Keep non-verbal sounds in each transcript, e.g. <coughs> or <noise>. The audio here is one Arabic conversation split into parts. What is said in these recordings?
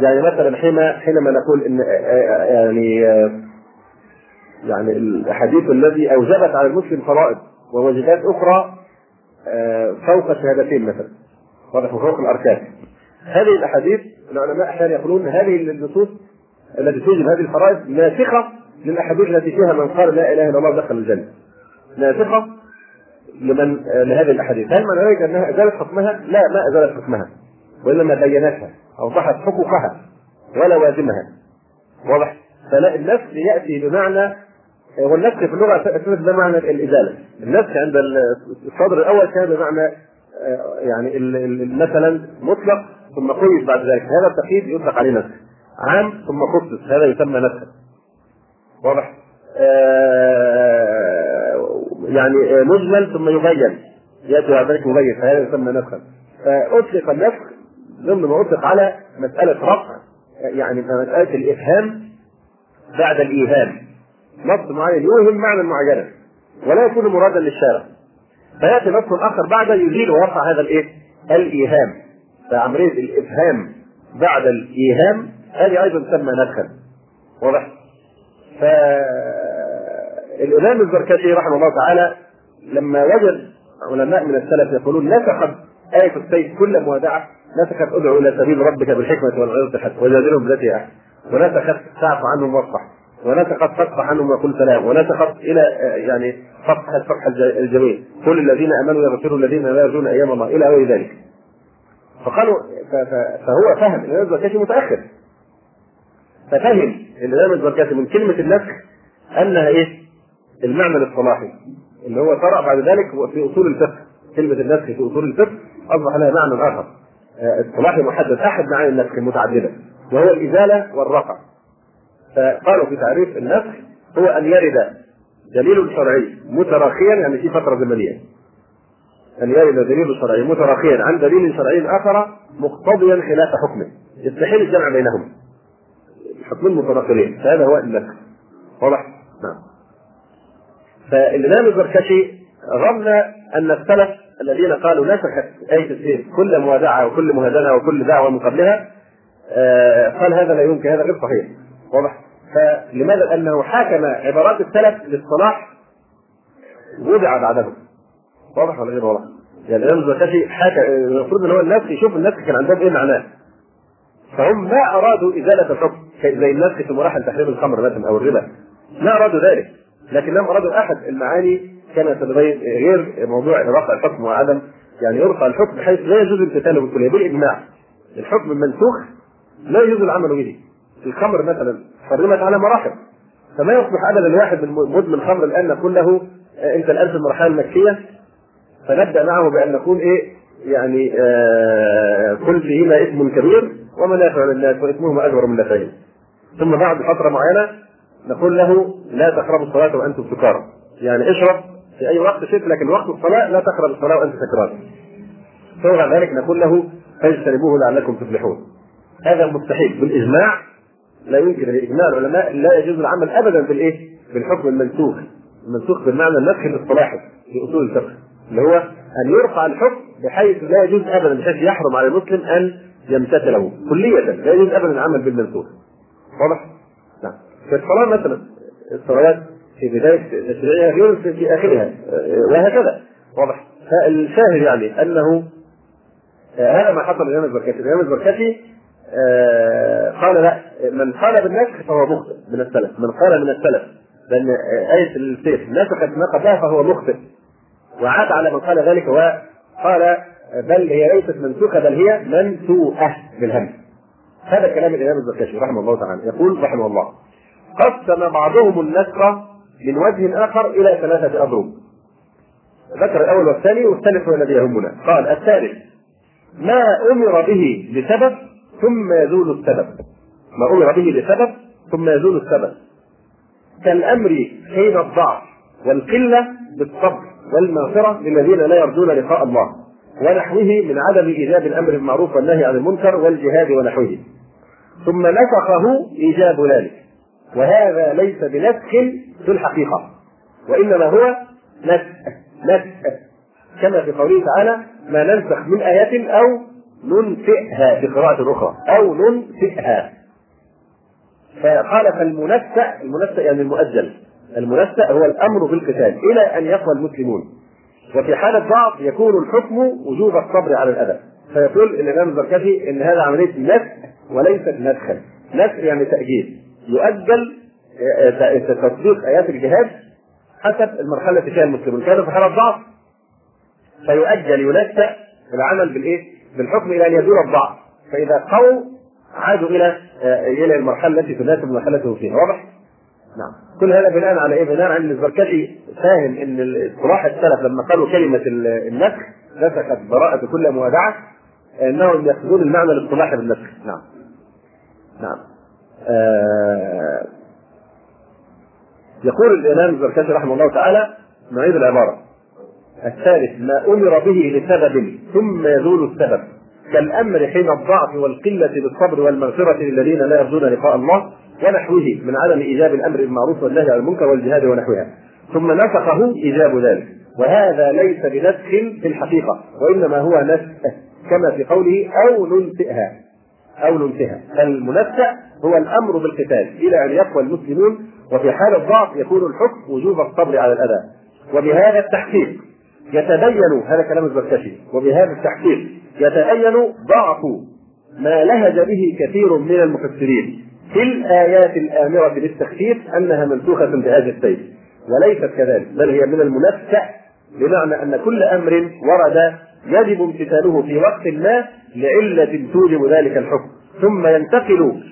يعني مثلا حين حينما نقول إن يعني يعني الحديث الذي أوجبت على المسلم فرائض وواجبات أخرى فوق الشهادتين مثلا واضح فوق الأركان. هذه الأحاديث العلماء أحيانا يقولون هذه النصوص التي توجب هذه الفرائض ناسخة للأحاديث التي فيها من قال لا إله إلا الله دخل الجنة. ناسخة لمن لهذه الأحاديث. هل معنى ذلك أنها أزالت حكمها؟ لا ما أزالت حكمها وإنما بينتها. أوضحت حقوقها ولوازمها واضح؟ فلا النفس يأتي بمعنى والنسخ في اللغة أساسا بمعنى الإزالة. النسخ عند الصدر الأول كان بمعنى يعني مثلا مطلق ثم قيد بعد ذلك. هذا التقييد يطلق عليه نسخ. عام ثم خصص. هذا يسمى نسخ. واضح؟ آه يعني مجمل ثم يبين يأتي بعد ذلك مبين فهذا يسمى نسخا فأطلق النسخ ضمن ما اطلق على مسألة رفع يعني مسألة الإفهام بعد الإيهام نص معين يوهم معنى معينا ولا يكون مرادا للشارع فيأتي نص آخر بعد يزيل ويرفع هذا الإيه؟ الإيهام فعمليه الإفهام بعد الإيهام هذه أيضا تسمى نسخا واضح؟ فالإمام الزركشي رحمه الله تعالى لما وجد علماء من السلف يقولون نسخت آية السيف كل موادعة نسخت ادعو إلى سبيل ربك بالحكمة والعظة الحسنة وجادلهم بالتي أحسن. ونسخت فاعف عنهم واصفح. ونسخت فاصفح عنهم وقل سلام. ونسخت إلى يعني فتح الفتح الجميل. كل الذين آمنوا يغفروا الذين لا يرجون أيام الله إلى غير ذلك. فقالوا فهو فهم. الإمام الزركشي متأخر. ففهم الإمام الزركشي من كلمة النسخ أنها إيه؟ المعنى الاصطلاحي. اللي هو طرأ بعد ذلك في أصول الفقه. كلمة النسخ في أصول الفقه أصبح لها معنى آخر. اصطلاحي محدد أحد معاني النسخ المتعددة وهو الإزالة والرفع. فقالوا في تعريف النسخ هو أن يرد دليل شرعي متراخيا يعني في فترة زمنية. أن يرد دليل شرعي متراخيا عن دليل شرعي آخر مقتضيا خلاف حكمه يستحيل الجمع بينهما حكمين متناقضين فهذا هو النسخ واضح؟ نعم. فالإمام الزركشي ظن أن السلف الذين قالوا نسخت آية السيف كل موادعة وكل مهادنة وكل دعوة من قبلها آه قال هذا لا يمكن هذا غير صحيح واضح؟ فلماذا؟ لأنه حاكم عبارات السلف للصلاح وضع بعدهم واضح ولا غير واضح؟ يعني الإمام الزركشي حكى المفروض إن هو الناس يشوف الناس كان عندهم إيه معناه فهم ما أرادوا إزالة الحكم زي الناس في مراحل تحريم الخمر مثلا أو الربا ما أرادوا ذلك لكنهم أرادوا أحد المعاني كما تبين غير موضوع رفع الحكم وعدم يعني يرفع الحكم بحيث لا يجوز امتثاله بالكليه بالإجماع. الحكم المنسوخ لا يجوز العمل به. الخمر مثلا حرمت على مراحل. فما يصبح ابدا واحد من مدمن خمر الآن نقول له أنت الآن في المرحلة المكية. فنبدأ معه بأن نقول إيه يعني آه كل فيهما اسم كبير ومنافع للناس واثمهما أكبر من نفعهم. ثم بعد فترة معينة نقول له لا تقربوا الصلاة وأنتم سكارى. يعني اشرب في أي وقت شئت لكن وقت الصلاة لا تقرب الصلاة وأنت سكران بعد ذلك نقول له فاجتنبوه لعلكم تفلحون. هذا مستحيل. بالإجماع لا يمكن باجماع العلماء لا يجوز العمل ابدا بالإيه؟ بالحكم المنسوخ. المنسوخ بالمعنى النسخ الاصطلاحي في أصول الفقه اللي هو أن يرفع الحكم بحيث لا يجوز ابدا بحيث يحرم على المسلم أن يمتثله. كلية لا يجوز ابدا العمل بالمنسوخ. واضح؟ نعم. في الصلاة مثلا الصلوات في بداية تشريعها غير في آخرها. وهكذا. واضح. فالشاهد يعني أنه هذا ما حصل للإمام البركاتي الإمام البركاتي قال لا من قال بالنسخ فهو مخطئ من السلف. من قال من السلف. لأن آية السيف نسخت ما قبلها فهو مخطئ. وعاد على من قال ذلك وقال بل هي ليست منسوخه بل هي منسوءه بالهمز هذا كلام الامام الزركشي رحمه الله تعالى. يقول رحمه الله قسم بعضهم النسخ من وجه آخر إلى ثلاثة اضرب ذكر الأول والثاني والثالث هو الذي يهمنا. قال الثالث ما أمر به لسبب ثم يزول السبب. ما أمر به لسبب ثم يزول السبب. كالأمر حين الضعف والقلة بالصبر والمغفرة للذين لا يرجون لقاء الله ونحوه من عدم إيجاب الأمر بالمعروف والنهي عن المنكر والجهاد ونحوه. ثم نسخه إيجاب ذلك. وهذا ليس بنسخ في الحقيقة. وإنما هو نسخ نسخ. كما في قوله تعالى ما ننسخ من آية أو ننفئها في قراءة أخرى. أو ننفئها فقال فالمنسأ المنسأ يعني المؤجل. المنسأ هو الأمر بالقتال إلى أن يقوى المسلمون. وفي حالة ضعف يكون الحكم وجوب الصبر على الأذى. فيقول الإمام الزركشي إن هذا عملية نسخ وليست نسخا. نسخ يعني تأجيل. يؤجل تطبيق آيات الجهاد حسب المرحلة التي فيها المسلمون. كانوا في حالة ضعف فيؤجل ينسأ العمل بالإيه؟ بالحكم إلى أن يزول الضعف. فإذا قووا عادوا إلى آه، إلى المرحلة التي تناسب مرحلته فيها. واضح؟ نعم. كل هذا بناء على إيه؟ بناء على أن الزركشي فاهم إن اصطلاح السلف لما قالوا كلمة النسخ نسخت براءة كل موادعة إنهم يأخذون المعنى الاصطلاحي بالنسخ نعم. نعم. آه يقول الإمام الزركشي رحمه الله تعالى نعيد العبارة. الثالث ما أمر به لسبب ثم يزول السبب. كالأمر حين الضعف والقلة بالصبر والمغفرة للذين لا يرجون لقاء الله ونحوه من عدم إيجاب الأمر بالمعروف والنهي عن المنكر والجهاد ونحوها. ثم نسخه إيجاب ذلك. وهذا ليس بنسخ في الحقيقة وإنما هو نسخ كما في قوله أو ننسئها. أو ننسئها. فالمنسأ هو الأمر بالقتال إلى أن يقوى المسلمون وفي حال الضعف يكون الحكم وجوب الصبر على الأذى. وبهذا التحقيق يتبين هذا كلام الزركشي وبهذا التحقيق يتبين ضعف ما لهج به كثير من المفسرين في الآيات الآمرة بالتخفيف أنها منسوخة بهذا السيف. وليست كذلك بل هي من المنفع بمعنى أن كل أمر ورد يجب امتثاله في وقت ما لعلة توجب ذلك الحكم. ثم ينتقل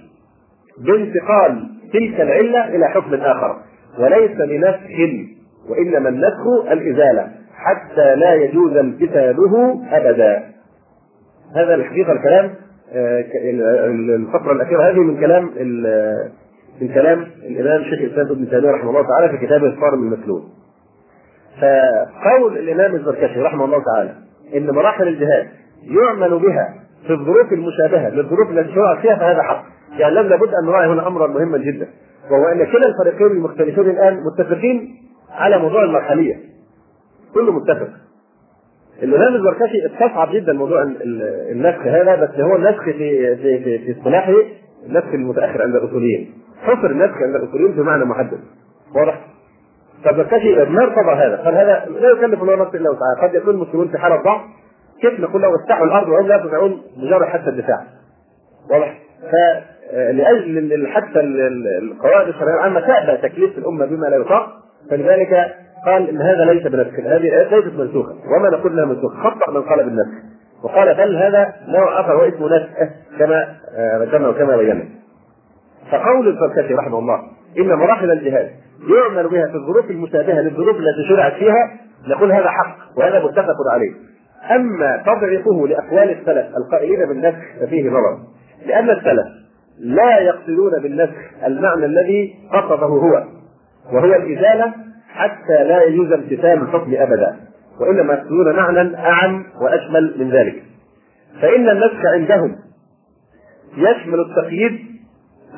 بانتقال تلك العلة إلى حكم آخر وليس بنسخ وإنما النسخ الإزالة حتى لا يجوز امتثاله أبدا هذا الحقيقة الكلام آه، الفقرة الأخيرة هذه من كلام من كلام الإمام شيخ الإسلام ابن تيمية رحمه الله تعالى في كتابه الصارم المسلول. فقول الإمام الزركشي رحمه الله تعالى إن مراحل الجهاد يعمل بها في الظروف المشابهة للظروف التي شرعت فيها فهذا حق. يعني لابد أن نراعي هنا أمرا مهما جدا وهو أن كلا الفريقين المختلفين الآن متفقين على موضوع المرحلية. كله متفق. الامام الزركشي استصعب جدا موضوع النسخ هذا بس هو النسخ في في في, في اصطلاحه النسخ المتأخر عند الأصوليين حصر النسخ عند الأصوليين بمعنى محدد واضح؟ فالزركشي ما ارتضى هذا قال هذا لا يكلف الله نفسا إلا وسعها قد يكون المسلمون في حالة ضعف كيف نقول لو استحوا الأرض وهم لا يستطيعون مجرد حتى الدفاع واضح؟ فلاجل حتى القواعد الشرعية العامة تأبى تكليف الأمة بما لا يطاق. فلذلك قال إن هذا ليس بنسخ هذه ليست منسوخة. وما نقول انها منسوخه خطأ من قال بالنسخ وقال بل هذا نوع آخر هو اسمه نسخ كما آه، ذكرنا وكما بينا. فقول الفركشي رحمه الله إن مراحل الجهاد يعمل بها في الظروف المشابهة للظروف التي شرعت فيها نقول هذا حق وهذا متفق عليه. أما تضعيفه لأقوال السلف القائلين بالنسخ ففيه نظر لأن السلف لا يقصدون بالنسخ المعنى الذي قصده هو وهو الإزالة حتى لا يجوز امتثال الحكم أبدا وإنما يقصدون معنى أعم وأشمل من ذلك. فإن النسخ عندهم يشمل التقييد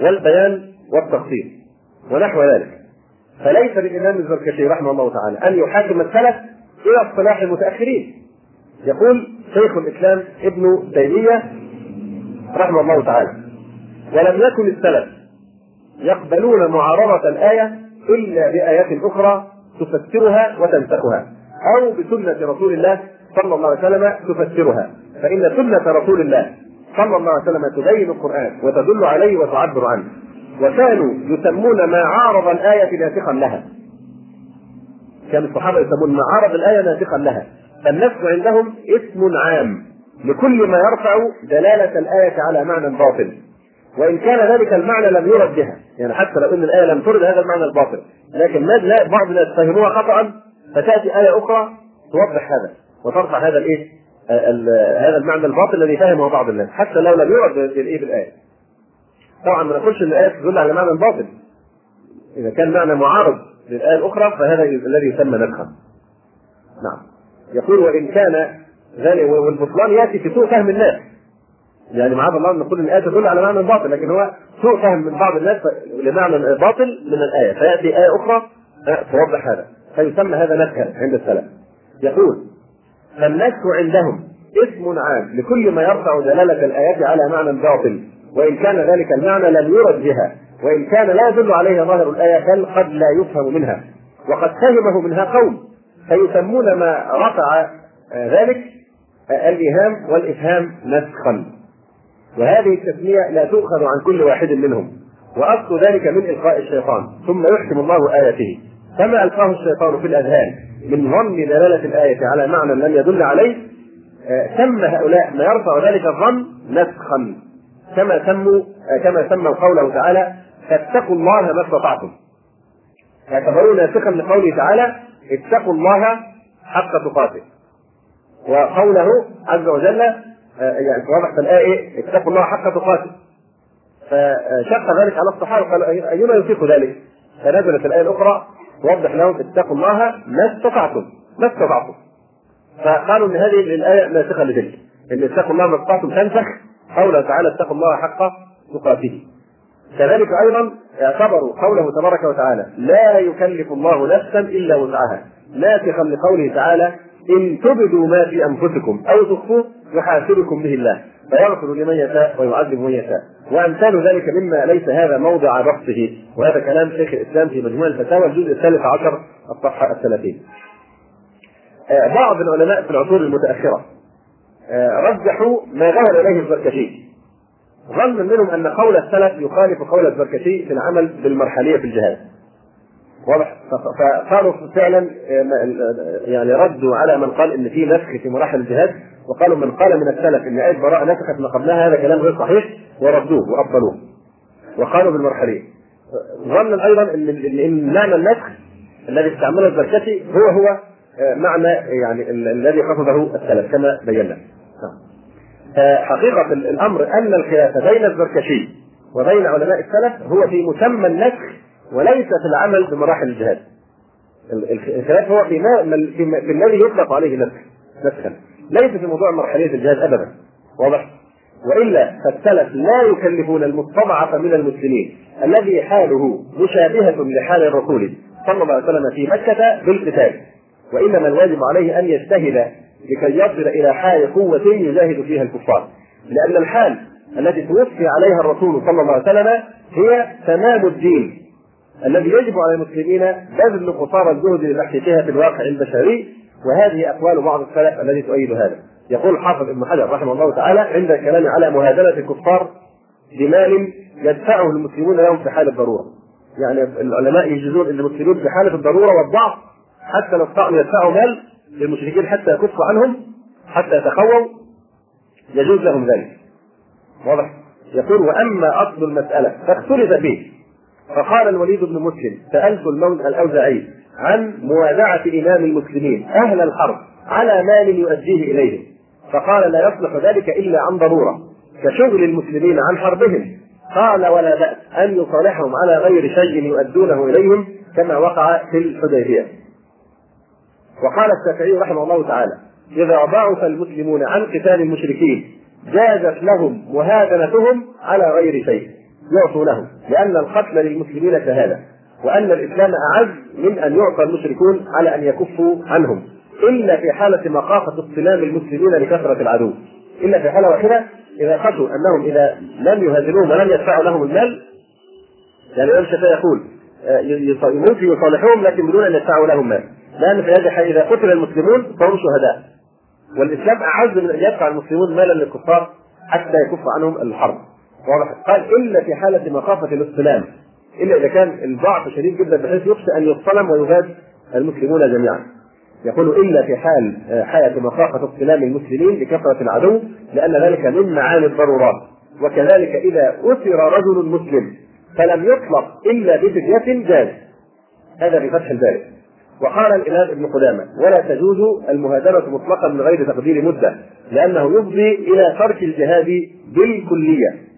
والبيان والتفصيل ونحو ذلك. فليس للامام الزركشي رحمه الله تعالى أن يحاكم السلف إلى اصطلاح المتأخرين. يقول شيخ الإسلام ابن تيمية رحمه الله تعالى ولم يكن السلف يقبلون معارضة الآية إلا بآيات أخرى تفسرها وتنسخها أو بسنة رسول الله صلى الله عليه وسلم تفسرها فإن سنة رسول الله صلى الله عليه وسلم تبين القرآن وتدل عليه وتعبر عنه وكانوا يسمون ما عارض الآية ناسخا لها. كان الصحابة يسمون ما عارض الآية ناسخا لها. فالنسخ عندهم اسم عام لكل ما يرفع دلالة الآية على معنى باطل. وإن كان ذلك المعنى لم يرد بها. يعني حتى لو إن الآية لم ترد هذا المعنى الباطل. لكن لا بعض الناس فهموها خطا فتأتي آية أخرى توضح هذا وترفع هذا الإيه؟ هذا المعنى الباطل الذي فهمه بعض الناس حتى لو لم يرد بالإيه؟ بالآية. طبعا ما نقولش إن الآية تدل على معنى باطل. إذا كان معنى معارض للآية الأخرى فهذا الذي يسمى نسخا نعم. يقول وإن كان ذلك والبطلان يأتي في سوء فهم الناس. يعني معاذ الله نقول ان الايه تدل على معنى باطل لكن هو سوء فهم من بعض الناس لمعنى باطل من الآية. فيأتي آية أخرى توضح هذا فيسمى هذا نسخا عند السلف. يقول فالنسخ عندهم اسم عام لكل ما يرفع دلالة الآيات على معنى باطل. وإن كان ذلك المعنى لم يرد بها وإن كان لا يدل عليه ظاهر الآية بل قد لا يفهم منها. وقد فهمه منها قوم فيسمون ما رفع ذلك الإيهام والإفهام نسخا. وهذه التسمية لا تؤخذ عن كل واحد منهم وأصل ذلك من إلقاء الشيطان ثم يحكم الله آياته. كما ألقاه الشيطان في الأذهان من ظن دلالة الآية على معنى لم يدل عليه سمى هؤلاء ما يرفع ذلك الظن نسخا. كما سموا كما سموا قوله تعالى فاتقوا الله ما استطعتم يعتبرون ناسخا لقوله تعالى اتقوا الله حق تقاته وقوله عز وجل يعني واضح الآية اتقوا الله حق تقاته. فشق ذلك على الصحابة قال أينا يطيق ذلك؟ فنزلت الآية الأخرى توضح لهم اتقوا الله ما استطعتم ما استطعتم. فقالوا إن هذه الايه ناسخه لتلك إن اتقوا الله ما استطعتم تنسخ قوله تعالى اتقوا الله حق تقاته. كذلك أيضا اعتبروا قوله تبارك وتعالى لا يكلف الله نفسا إلا وسعها. ناسخا لقوله تعالى إن تبدوا ما في أنفسكم أو تخفوه يحاسبكم به الله فيغفر لمن يشاء ويعذب من يشاء. وأمثال ذلك مما ليس هذا موضع بحثه وهذا كلام شيخ الإسلام في مجموع الفتاوى الجزء الثالث عشر الصفحة الثلاثين. بعض العلماء في العصور المتأخرة رجحوا ما ذهب إليه الزركشي. ظنا منهم أن قول السلف يخالف قول الزركشي في العمل بالمرحلية في الجهاد. واضح؟ فقالوا فعلا يعني ردوا على من قال إن في نسخ في مراحل الجهاد وقالوا من قال من السلف إن إيه براءة نسخت ما قبلها هذا كلام غير صحيح وردوه وأبطلوه. وقالوا بالمرحليه ظنا أيضا إن إن معنى النسخ الذي استعمله الزركشي هو هو معنى يعني الذي قصده السلف كما بينا. حقيقة الأمر أن الخلاف بين الزركشي وبين علماء السلف هو في مسمى النسخ وليس في العمل بمراحل الجهاد. الخلاف هو في, ما في, الذي يطلق عليه نسخا ليس في موضوع مرحلية الجهاد أبدا. واضح؟ وإلا فالسلف لا يكلفون المستضعف من المسلمين الذي حاله مشابهة لحال الرسول صلى الله عليه وسلم في مكة بالقتال. وإنما الواجب عليه أن يجتهد لكي يصل إلى حال قوة يجاهد فيها الكفار. لأن الحال التي توفي عليها الرسول صلى الله عليه وسلم هي تمام الدين. الذي يجب على المسلمين بذل قصارى الجهد لتحقيقها في الواقع البشري وهذه أقوال بعض السلف التي تؤيد هذا. يقول حافظ ابن حجر رحمه الله تعالى عند الكلام على مهادنه الكفار بمال يدفعه المسلمون لهم في حال الضرورة. يعني العلماء يجوزون إن المسلمين في حالة الضرورة والضعف حتى لو استطاعوا يدفعوا مال للمشركين حتى يكفوا عنهم حتى يتقووا يجوز لهم ذلك. واضح؟ يقول وأما أصل المسألة فاختلف فيه. فقال الوليد بن مسلم سألت المولى الأوزاعي عن موادعه إمام المسلمين أهل الحرب على مال يؤديه إليهم. فقال لا يصلح ذلك إلا عن ضرورة كشغل المسلمين عن حربهم. قال ولا بأس أن يصالحهم على غير شيء يؤدونه إليهم كما وقع في الحديبية. وقال الشافعي رحمه الله تعالى إذا ضعف المسلمون عن قتال المشركين جازت لهم مهادنتهم على غير شيء. يعطوا لهم. لأن القتل للمسلمين شهادة. وأن الإسلام أعز من أن يعطى المشركون على أن يكفوا عنهم. إلا في حالة مخافة اصطلام المسلمين لكثرة العدو. إلا في حالة واحدة إذا خشوا أنهم إذا لم يهاجموهم ولم يدفعوا لهم المال يعني الإمام الشافعي يقول ممكن يصالحوهم لكن بدون أن يدفعوا لهم مال لأن في هذه الحالة إذا قتل المسلمون فهم شهداء. والإسلام أعز من أن يدفع المسلمون مالا للكفار حتى يكف عنهم الحرب. واضح؟ قال إلا في حالة مخافة الاصطلام إلا إذا كان الضعف شديد جدا بحيث يخشى أن يصطلم ويهاد المسلمون جميعا. يقول إلا في حال حالة مخافة اصطلام المسلمين لكثرة العدو لأن ذلك من معاني الضرورات. وكذلك إذا أسر رجل مسلم فلم يطلق إلا بفدية جاز. هذا بفتح الباري. وقال الإمام ابن قدامة ولا تجوز المهادنه مطلقا من غير تقدير مدة لأنه يفضي إلى ترك الجهاد بالكلية.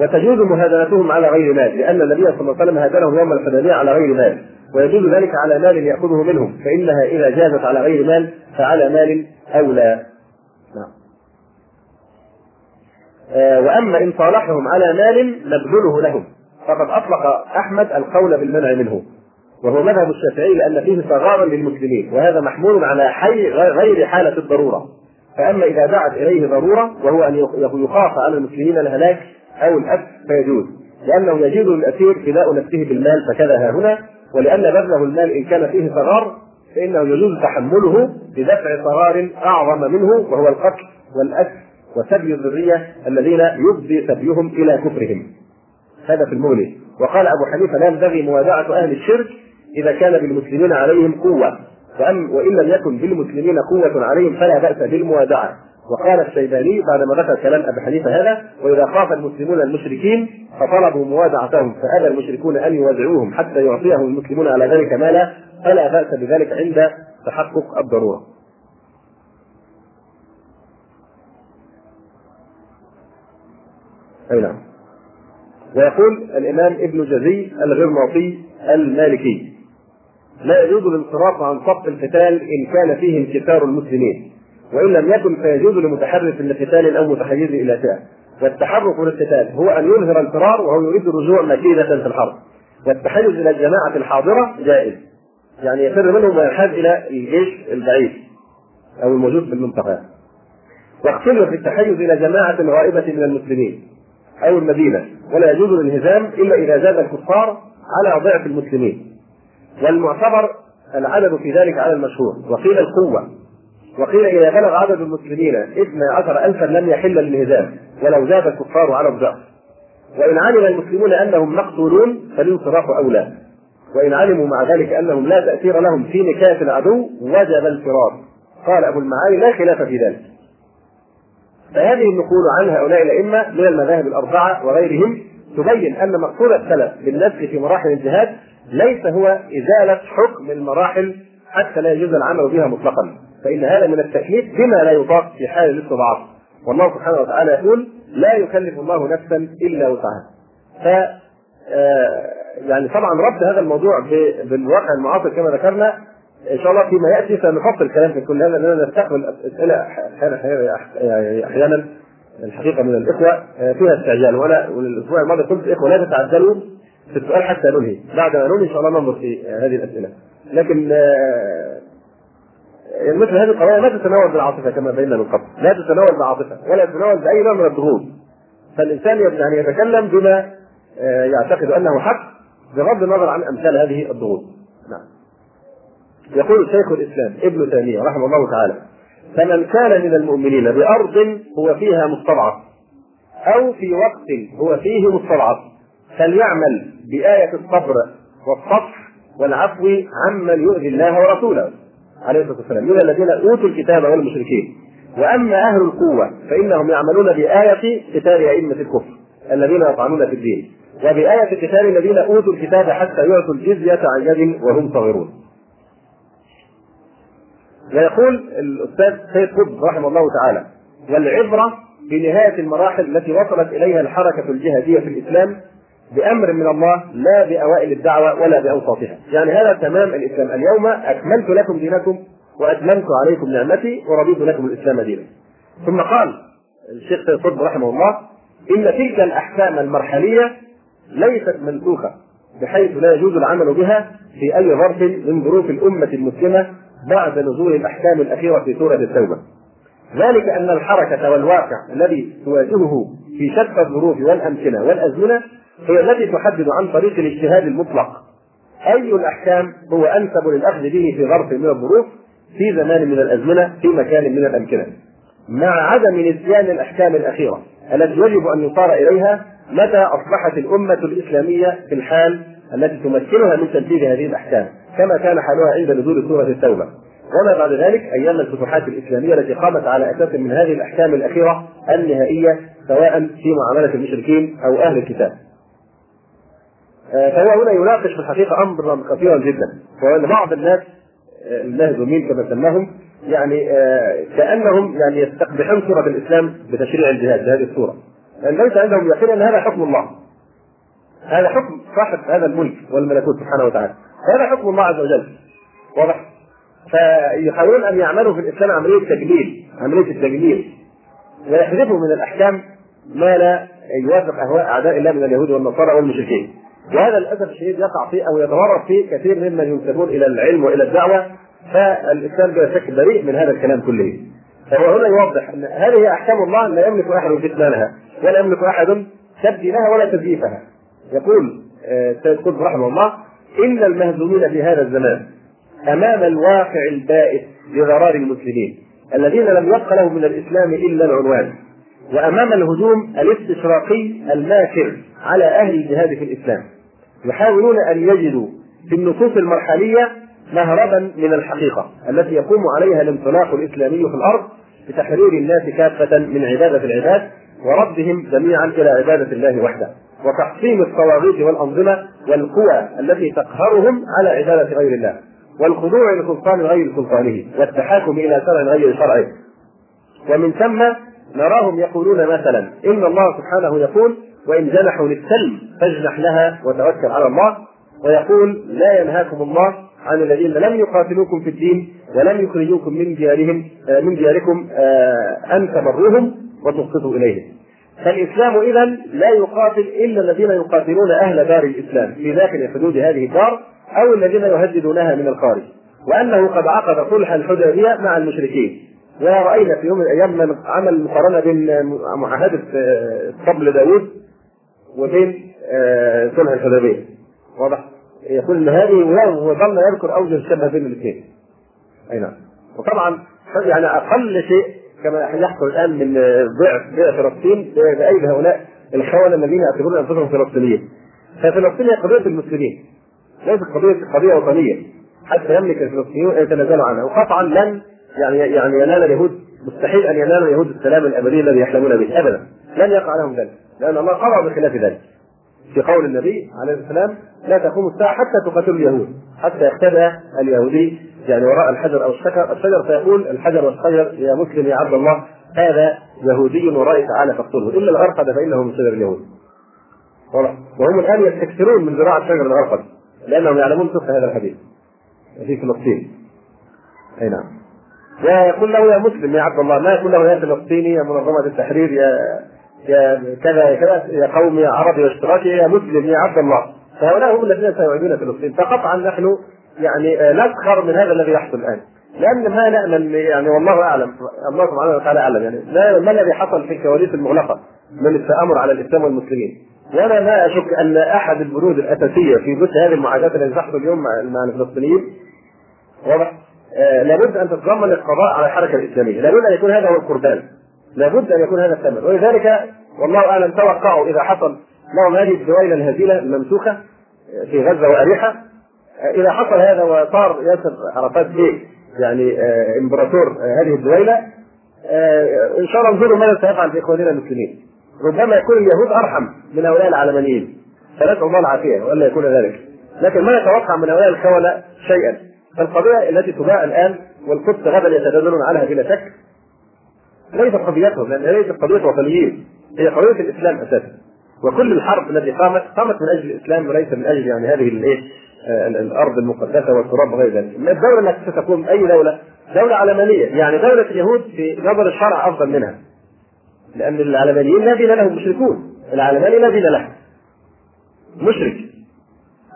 وتجوز مهادنتهم على غير مال لأن النبي صلى الله عليه وسلم هادنهم يوم الحديبية على غير مال ويجوز ذلك على مال يأخذه منهم فإنها إذا جازت على غير مال فعلى مال أولى. نعم. آه وأما إن صالحهم على مال نبذله لهم فقد أطلق أحمد القول بالمنع منه وهو مذهب الشافعي لأن فيه صغارا للمسلمين وهذا محمول على حي غير حالة الضرورة. فأما إذا دعت إليه ضرورة وهو أن يخاف على المسلمين الهلاك أو الاسر فيجوز لأنه يجوز للأسير فداء نفسه بالمال فكذا ها هنا. ولأن بذله المال إن كان فيه صغار فإنه يجوز تحمله بدفع صغار أعظم منه وهو القتل والاسر وسبي الذرية الذين يفضي سبيهم إلى كفرهم. هذا في المولد وقال أبو حنيفة لا ينبغي موادعه أهل الشرك إذا كان بالمسلمين عليهم قوة. وأن وإن لم يكن بالمسلمين قوة عليهم فلا بأس بالموادعة وقال الشيباني بعدما ذكر كلام أبي حنيفة هذا وإذا خاف المسلمون المشركين فطلبوا موادعتهم فابى المشركون أن يوادعوهم حتى يعطيهم المسلمون على ذلك مالا فلا بأس بذلك عند تحقق الضرورة. أي نعم. ويقول الإمام ابن جزي الغرناطي المالكي لا يجوز الانصراف عن صف القتال إن كان فيه انكسار المسلمين وإن لم يكن فيجوز لمتحرك لقتال أو متحيز إلى فئه والتحرك للقتال هو أن يظهر الفرار وهو يريد الرجوع مكيدة في الحرب. والتحيز إلى الجماعة الحاضرة جائز. يعني يفر منهم وينحاز إلى الجيش البعيد أو الموجود في المنطقة. في التحيز إلى جماعة غائبة من المسلمين أو المدينة. ولا يجوز الانهزام إلا إذا زاد الكفار على ضعف المسلمين. والمعتبر العدد في ذلك على المشهور. وقيل القوة. وقيل إذا بلغ عدد المسلمين اثنى عشر ألفا لم يحل الانهزام ولو زاد الكفار على الضعف. وإن علم المسلمون أنهم مقتولون فالانصراف أولى. وإن علموا مع ذلك أنهم لا تأثير لهم في نكاية العدو وجب الفرار قال أبو المعالي لا خلاف في ذلك. فهذه النقول عن هؤلاء الأئمة من المذاهب الأربعة وغيرهم تبين أن مقصود السلف بالنسخ في مراحل الجهاد ليس هو إزالة حكم المراحل حتى لا يجوز العمل بها مطلقا. فإن هذا من التكليف بما لا يطاق في حال الاستضعاف. والله سبحانه وتعالى يقول لا يكلف الله نفسا إلا وسعها. ف آه، يعني طبعا ربط هذا الموضوع بالواقع المعاصر كما ذكرنا. إن شاء الله فيما يأتي سنفصل الكلام في كل هذا لأننا نستقبل أسئلة أحيانا الحقيقة من الإخوة آه، فيها استعجال. وأنا والاسبوع الماضي قلت الاخوه لا تتعجلوا في السؤال حتى ننهي. بعد ما ننهي إن شاء الله ننظر في هذه الأسئلة. لكن آه، مثل هذه القضايا لا تتناول بالعاطفة كما بينا من قبل. لا تتناول بالعاطفة ولا تتناول بأي نوع من الضغوط فالانسان يعني يتكلم بما آه، يعتقد أنه حق بغض النظر عن أمثال هذه الضغوط. نعم. يقول شيخ الإسلام ابن تيمية رحمه الله تعالى فمن كان من المؤمنين بأرض هو فيها مستضعف أو في وقت هو فيه مستضعف فليعمل بآية الصبر والصفح والعفو عمن يؤذي الله ورسوله. عليه الصلاة والسلام. من الذين أوتوا الكتاب والمشركين وأما أهل القوة فإنهم يعملون بآية قتال أئمة الكفر الذين يطعنون في الدين وبآية قتال الذين أوتوا الكتاب حتى يعطوا الجزية عن يد وهم صغيرون ويقول الأستاذ سيد قطب رحمه الله تعالى والعبرة بنهاية المراحل التي وصلت إليها الحركة الجهادية في الإسلام بأمر من الله لا بأوائل الدعوة ولا بأوساطها، يعني هذا تمام الإسلام، اليوم أكملت لكم دينكم وأتممت عليكم نعمتي ورضيت لكم الإسلام دينا. ثم قال الشيخ سيد قطب رحمه الله: إن تلك الأحكام المرحلية ليست منسوخه بحيث لا يجوز العمل بها في أي ظرف من ظروف الأمة المسلمة بعد نزول الأحكام الأخيرة في سورة التوبة. ذلك أن الحركة والواقع الذي تواجهه في شتى الظروف والأمكنة والأزمنة هي التي تحدد عن طريق الاجتهاد المطلق. أي الأحكام هو أنسب للأخذ به في ظرف من الظروف في زمان من الأزمنة في مكان من الأمكنة. مع عدم نسيان الأحكام الأخيرة التي يجب أن يصار إليها متى أصبحت الأمة الإسلامية في الحال التي تمكنها من تنفيذ هذه الأحكام؟ كما كان حالها عند نزول سورة التوبة. وما بعد ذلك أيام الفتوحات الإسلامية التي قامت على أساس من هذه الأحكام الأخيرة النهائية سواء في معاملة المشركين أو أهل الكتاب. فهو هنا يناقش في الحقيقة امرا خطيرا جدا. وان بعض الناس آه، المهزومين كما سماهم يعني آه، كأنهم يعني يستقبحون صورة الإسلام بتشريع الجهاد بهذه الصورة. لأن ليس عندهم يقين أن هذا حكم الله. هذا حكم صاحب هذا الملك والملكوت سبحانه وتعالى. هذا حكم الله عز وجل. واضح؟ فيحاولون أن يعملوا في الإسلام عملية تجليل عملية التجليل. ويحذفوا من الأحكام ما لا يوافق أهواء أعداء الله من اليهود والنصارى والمشركين. وهذا للاسف الشديد يقع فيه أو يتورط فيه كثير ممن ينسبون إلى العلم وإلى الدعوة فالاسلام بلا شك بريء من هذا الكلام كله. فهو هنا يوضح أن هذه أحكام الله لا يملك أحد كتمانها ولا يملك أحد تبديلها ولا تزييفها. يقول سيد قطب رحمه الله إن المهزومين في هذا الزمان أمام الواقع البائس لضرار المسلمين الذين لم يبق لهم من الإسلام إلا العنوان وأمام الهجوم الاستشراقي الماكر على أهل الجهاد في الإسلام يحاولون أن يجدوا في النصوص المرحلية مهربا من الحقيقة التي يقوم عليها الانطلاق الإسلامي في الأرض بتحرير الناس كافة من عبادة العباد وردهم جميعا إلى عبادة الله وحده وتحطيم الطواغيت والأنظمة والقوى التي تقهرهم على عبادة غير الله والخضوع لسلطان غير سلطانه والتحاكم إلى شرع غير شرعه. ومن ثم نراهم يقولون مثلا إن الله سبحانه يقول وإن جنحوا للسلم فاجنح لها وتوكل على الله ويقول لا ينهاكم الله عن الذين لم يقاتلوكم في الدين ولم يخرجوكم من ديارهم من دياركم أن تبروهم وتقسطوا إليهم. فالإسلام اذا لا يقاتل إلا الذين يقاتلون أهل دار الإسلام في داخل حدود هذه الدار أو الذين يهددونها من الخارج. وأنه قد عقد صلح الحديبية مع المشركين ورأينا في يوم من الأيام عمل مقارنة بين معاهدة طبل داوود وبين صلح الحديبية واضح؟ يقول ان هذه وظل يذكر اوجه الشبه بين الاثنين. أي نعم. وطبعا يعني أقل شيء كما يحصل الآن من ضعف بيع فلسطين بايدي هؤلاء الخونه الذين يعتبرون أنفسهم فلسطينيين. ففلسطين هي قضية المسلمين. ليست قضية قضية وطنية حتى يملك الفلسطينيون ان يتنازلوا عنها وقطعا لن يعني يعني ينال اليهود مستحيل أن ينال اليهود السلام الأبدي الذي يحلمون به ابدا لن يقع لهم ذلك لأن الله قضى بخلاف ذلك. في قول النبي عليه السلام لا تقوم الساعة حتى تقاتلوا اليهود. حتى يختبئ اليهودي يعني وراء الحجر أو الشجر الشجر فيقول الحجر والشجر يا مسلم يا عبد الله هذا يهودي ورائي تعالى فاقتله إلا الغرقد فإنه من شجر اليهود. وهم الآن يستكثرون من زراعة شجر الغرقد لأنهم يعلمون سوء هذا الحديث. في فلسطين. أي نعم. ويقول له يا مسلم يا عبد الله ما يقول له يا فلسطيني يا منظمة التحرير يا يا كذا يا كذا يا قوم يا عربي واشتراكي يا مسلم يا عبد الله. فهؤلاء هم الذين سيعيدون فلسطين فقطعا نحن يعني نسخر من هذا الذي يحصل الآن. لأن ما نأمل يعني والله أعلم الله سبحانه وتعالى أعلم يعني ما الذي حصل في الكواليس المغلقة من التامر على الإسلام والمسلمين. وأنا لا أشك أن أحد البنود الأساسية في مثل هذه المعاداه التي تحصل اليوم مع الفلسطينيين واضح؟ آه لابد أن تتضمن القضاء على الحركة الإسلامية، لابد أن يكون هذا هو القربان. لابد أن يكون هذا الثمن، ولذلك والله أعلم توقعوا إذا حصل لهم هذه الدويله الهزيلة الممسوخة في غزة وأريحة آه إذا حصل هذا وصار ياسر عرفات بيه يعني آه إمبراطور هذه الدويلة إن شاء الله انظروا ماذا سيفعل في إخواننا المسلمين. ربما يكون اليهود أرحم من هؤلاء العلمانيين. فنسأل الله العافية والا يكون ذلك. لكن ما نتوقع من هؤلاء الخونه شيئا فالقضية التي تباع الآن والقدس غدا يتدللون عنها بلا شك ليست قضيتهم لأن ليست قضية وطنيين هي قضية الإسلام أساسا. وكل الحرب التي قامت قامت من أجل الإسلام وليس من أجل يعني هذه الإيه الأرض المقدسة والتراب وغير ذلك. الدولة التي ستقوم أي دولة؟ دولة علمانية. يعني دولة اليهود في نظر الشرع أفضل منها. لأن العلمانيين لا دين لهم مشركون. العلماني لا دين له مشرك.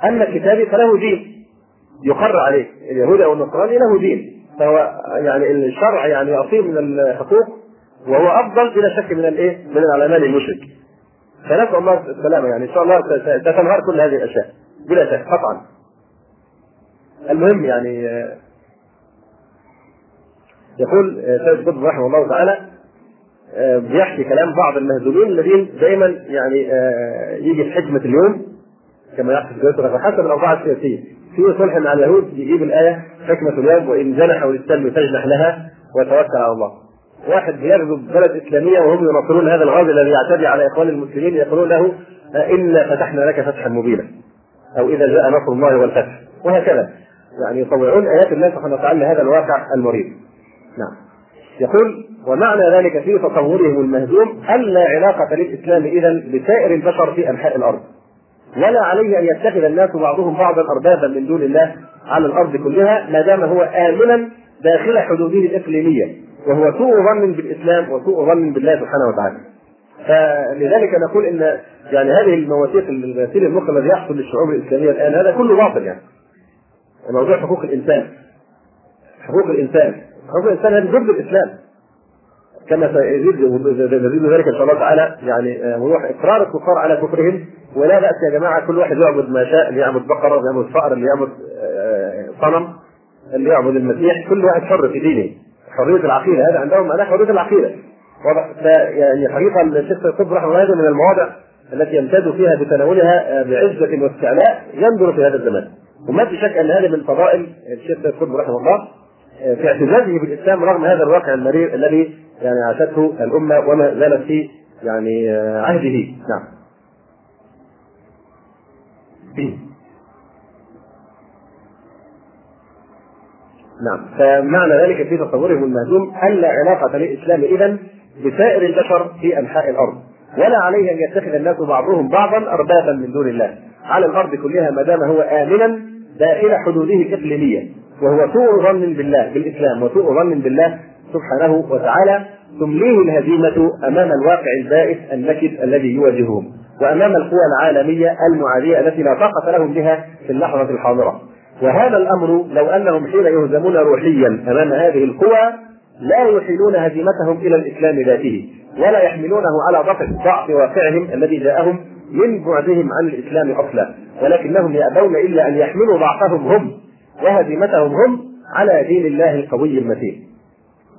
أما الكتابي فله دين. يقر عليه. اليهودي أو النصراني له دين. فهو يعني الشرع يعني يعطيه من الحقوق. وهو أفضل بلا شك من الإيه؟ من العلمان المشرك. فنسأل الله السلامة يعني إن شاء الله ستنهار كل هذه الأشياء بلا شك قطعا. المهم يعني يقول سيد قطب رحمه الله تعالى بيحكي كلام بعض المهزومين الذين دائما يعني يجي في حكمة اليوم كما يحدث في جزيره حسب الاوضاع السياسيه في صلح مع اليهود يجيب الآية حكمة اليوم وإن جنحوا للسلم فاجنح لها وتوكل على الله. واحد بيغزو بلد إسلامية وهم ينصرون هذا الغازي الذي يعتدي على إخوان المسلمين يقولون له إنا فتحنا لك فتحا مبينا. أو إذا جاء نصر الله والفتح وهكذا. يعني يطوعون آيات الله سبحانه وتعالى هذا الواقع المريب. نعم. يقول ومعنى ذلك في تصورهم المهزوم الا علاقة للإسلام اذا بسائر البشر في أنحاء الأرض. ولا عليه أن يتخذ الناس بعضهم بعضا اربابا من دون الله على الأرض كلها ما دام هو امنا داخل حدوده الإقليمية وهو سوء ظن بالإسلام وسوء ظن بالله سبحانه وتعالى. فلذلك نقول إن يعني هذه المواثيق الغسيل المخ الذي يحصل للشعوب الإسلامية الآن هذا كله باطل يعني. موضوع حقوق الإنسان. حقوق الإنسان. حقوق الإنسان هذه ضد الإسلام. كما سيزيد ذلك إن شاء الله تعالى يعني وضوح إقرار الكفار على كفرهم. ولا بأس يا جماعة كل واحد يعبد ما شاء اللي يعبد بقرة اللي يعبد فأر اللي يعبد آه، صنم اللي يعبد المسيح. كل واحد حر في دينه. حرية العقيدة هذا عندهم معناه حرية العقيدة. يعني حقيقة الشيخ سيد رحمه الله من المواضع التي يمتاز فيها بتناولها آه، بعزة واستعلاء ينظر في هذا الزمان. وما في شك أن هذه من فضائل الشيخ سيد رحمه الله آه، في اعتزازه بالإسلام رغم هذا الواقع المرير الذي يعني عاشته الأمة وما زالت في يعني عهده. نعم. <coughs> نعم. فمعنى ذلك في تصورهم المهزوم أن لا علاقة للإسلام اذا بسائر البشر في أنحاء الأرض. ولا عليه أن يتخذ الناس بعضهم بعضا اربابا من دون الله. على الأرض كلها ما دام هو امنا داخل حدوده الاقليميه وهو سوء ظن بالله بالإسلام وسوء ظن بالله سبحانه وتعالى تمليه الهزيمة أمام الواقع البائس النكد الذي يواجههم. وأمام القوى العالمية المعادية التي لا طاقة لهم بها في اللحظة الحاضرة. وهذا الأمر لو أنهم حين يهزمون روحيا أمام هذه القوى لا يحيلون هزيمتهم إلى الإسلام ذاته ولا يحملونه على ضغط ضعف واقعهم الذي جاءهم من بعدهم عن الإسلام أصلا ولكنهم يأبون إلا أن يحملوا ضعفهم هم وهزيمتهم هم على دين الله القوي المتين.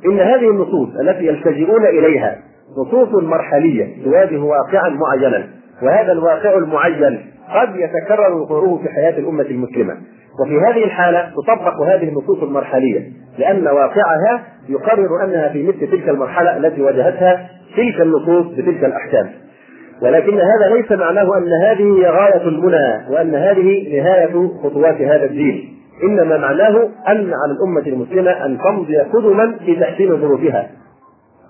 إن هذه النصوص التي يلتجئون إليها نصوص مرحلية تواجه واقعا معينا وهذا الواقع المعين قد يتكرر وقوعه في حياة الأمة المسلمة. وفي هذه الحالة تطبق هذه النصوص المرحلية لأن واقعها يقرر أنها في مثل تلك المرحلة التي واجهتها تلك النصوص بتلك الأحكام. ولكن هذا ليس معناه أن هذه هي غاية المنى وأن هذه نهاية خطوات هذا الدين. إنما معناه أن على الأمة المسلمة أن تمضي قدما في تحسين ظروفها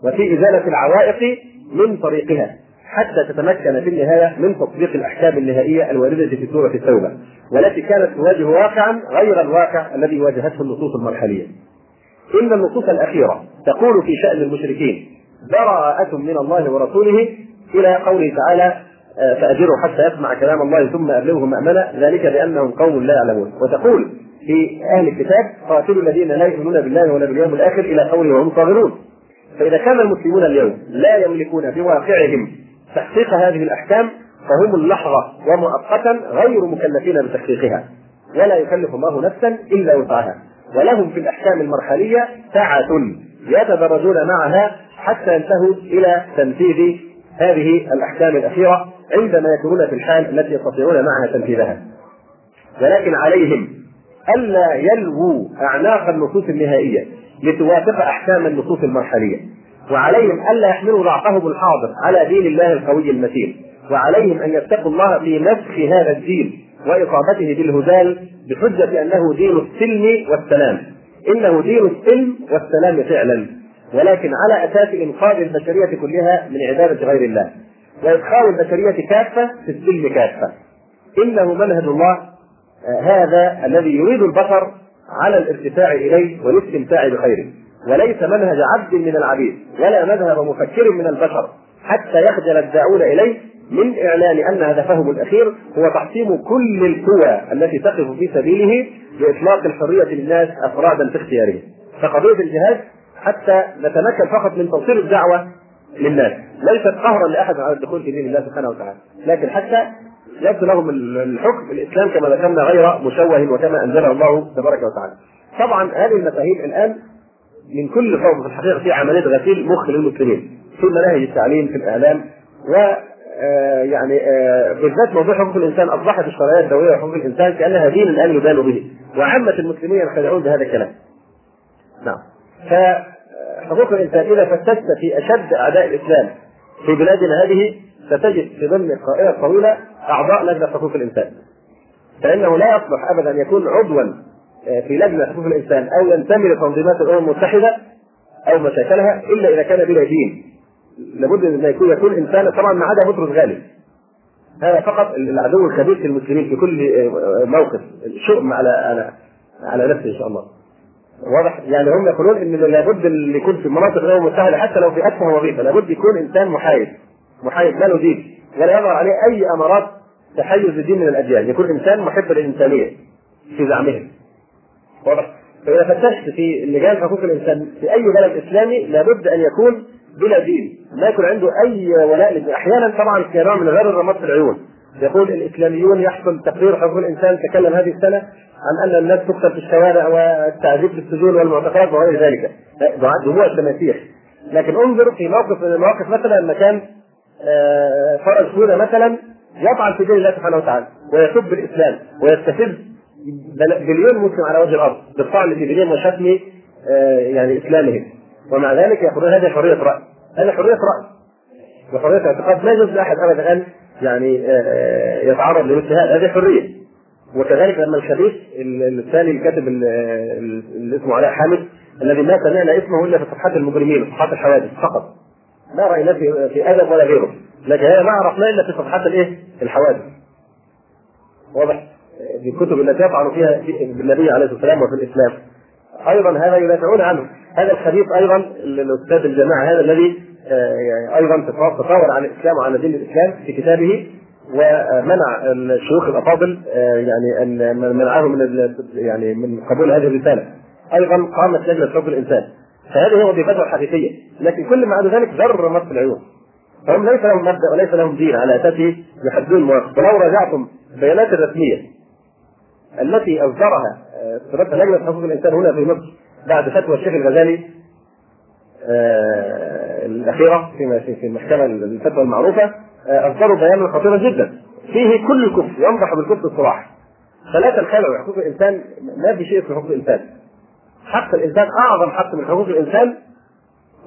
وفي إزالة العوائق من طريقها. حتى تتمكن في النهاية من تطبيق الأحكام النهائية الواردة في سورة التوبة والتي كانت تواجه واقعا غير الواقع الذي واجهته النصوص المرحلية. إن النصوص الأخيرة تقول في شأن المشركين براءة من الله ورسوله إلى قوله تعالى آه، فاجروا حتى يسمع كلام الله ثم أبلغه مامنا ذلك بأنهم قوم لا يعلمون وتقول في أهل الكتاب قاتلوا الذين لا يؤمنون بالله ولا باليوم الآخر إلى قوله وهم صاغرون فإذا كان المسلمون اليوم لا يملكون بواقعهم تحقيق هذه الأحكام فهم اللحظة ومؤقتا غير مكلفين بتحقيقها ولا يكلف الله نفسا إلا وسعها. ولهم في الأحكام المرحلية سعه يتدرجون معها حتى ينتهوا إلى تنفيذ هذه الأحكام الأخيرة عندما يكونون في الحال التي يستطيعون معها تنفيذها. ولكن عليهم ألا يلووا أعناق النصوص النهائية لتوافق أحكام النصوص المرحلية. وعليهم الا يحملوا ضعفهم الحاضر على دين الله القوي المتين. وعليهم أن يتقوا الله في نسخ هذا الدين واصابته بالهدال بحجة أنه دين السلم والسلام. إنه دين السلم والسلام فعلا. ولكن على أساس إنقاذ البشرية كلها من عبادة غير الله. وإدخال البشرية كافة في السلم كافة. إنه منهج الله آه، هذا الذي يريد البشر على الارتفاع إليه والاستمتاع بخيره. وليس منهج عبد من العبيد ولا مذهب مفكر من البشر حتى يخجل الداعون إليه من إعلان أن هدفهم الأخير هو تحطيم كل القوى التي تقف في سبيله لإطلاق الحرية للناس أفرادا في اختيارهم. فقضية الجهاد حتى نتمكن فقط من توصيل الدعوة للناس، ليست قهرا لأحد على الدخول في دين الله سبحانه وتعالى، لكن حتى يبدو لهم الحكم الاسلام كما ذكرنا غير مشوه وكما أنزله الله تبارك وتعالى. طبعا هذه المفاهيم الآن من كل فوضى في الحقيقة في عملية غسيل مخ للمسلمين في مناهج التعليم في الإعلام و آه، يعني آه، بالذات موضوع حقوق الإنسان أصبحت الشرعية الدوليه لحقوق الإنسان كأنها دين الان يبان به وعامة المسلمين ينخدعون بهذا الكلام. نعم. فحقوق الإنسان إذا فتشت في أشد أعداء الإسلام في بلادنا هذه ستجد في ضمن القائله الطويله أعضاء لجنة حقوق الإنسان. فإنه لا يصلح ابدا أن يكون عضوا في لجنة حقوق الإنسان أو ينتمي لتنظيمات الأمم المتحدة أو مشاكلها إلا إذا كان بلا دين. لابد أن يكون يكون إنسان طبعا ما عدا بطرس غالب هذا فقط العدو الخبيث للمسلمين في كل موقف. شؤم على على على نفسه إن شاء الله. واضح؟ يعني هم يقولون إن لابد اللي يكون في مناطق الأمم المتحدة حتى لو في ادنى وظيفة لابد يكون إنسان محايد. محايد لا له دين ولا يظهر عليه أي أمارات تحيز الدين من الأديان. يكون إنسان محب للإنسانية في زعمهم. واضح؟ فإذا فتشت في لجان حقوق الإنسان في أي بلد إسلامي لابد أن يكون بلا دين. ما يكون عنده أي ولاء أحيانا طبعا كنوع من غير الرماد في العيون. يقول الإسلاميون يحصل تقرير حقوق الإنسان تكلم هذه السنة عن أن الناس تقتل في الشوارع والتعذيب في السجون والمعتقلات وغير ذلك. دموع التماسيح لكن انظر في موقف من المواقف مثلا لما كان آه، فرج سودة مثلا يطعن في دين الله سبحانه وتعالى ويسب الإسلام ويستفز بليون مسلم على وجه الأرض. بالطعن في دينهم وشتم آه، يعني إسلامهم. ومع ذلك يقولون هذه حرية رأي. هذه حرية رأي. وحرية اعتقاد لا يجوز لأحد أبدا أن يعني آه، يتعرض لمثل هذا. هذه حرية. وكذلك لما الخبيث الثاني الكاتب اللي اسمه علاء حامد الذي ما سمعنا اسمه إلا في صفحات المجرمين صفحات الحوادث فقط. ما رايناه في في أدب ولا غيره. لكن هذا ما عرفناه إلا في صفحات الإيه؟ الحوادث. واضح؟ في الكتب التي يطعن فيها بالنبي عليه الصلاة والسلام وفي الإسلام. أيضا هذا يدافعون عنه. هذا الخبيث أيضا الاستاذ الجماعة هذا الذي آه، يعني أيضا تطاول عن الإسلام وعن دين الإسلام في كتابه ومنع الشيوخ الأفاضل آه، يعني أن منعهم من يعني من قبول هذه الرسالة. أيضا قامت لجنة حقوق الإنسان. فهذه هي وظيفتها الحقيقية. لكن كل ما عدا ذلك ذر مس العيون. فهم ليس لهم مبدأ وليس لهم دين على أساسه يحددون المواقف ولو راجعتم البيانات الرسميه التي أصدرها استردت آه، لجنه حقوق الإنسان هنا في مصر بعد فتوى الشيخ الغزالي آه، الأخيرة في في المحكمه الفتوى المعروفة آه، أصدروا بيانا خطيرا جدا. فيه كل الكفر ينضح بالكفر الصراحة. فلا تنخلعوا حقوق الإنسان ما في شيء في حقوق الإنسان. حق الإنسان أعظم حق من حقوق الإنسان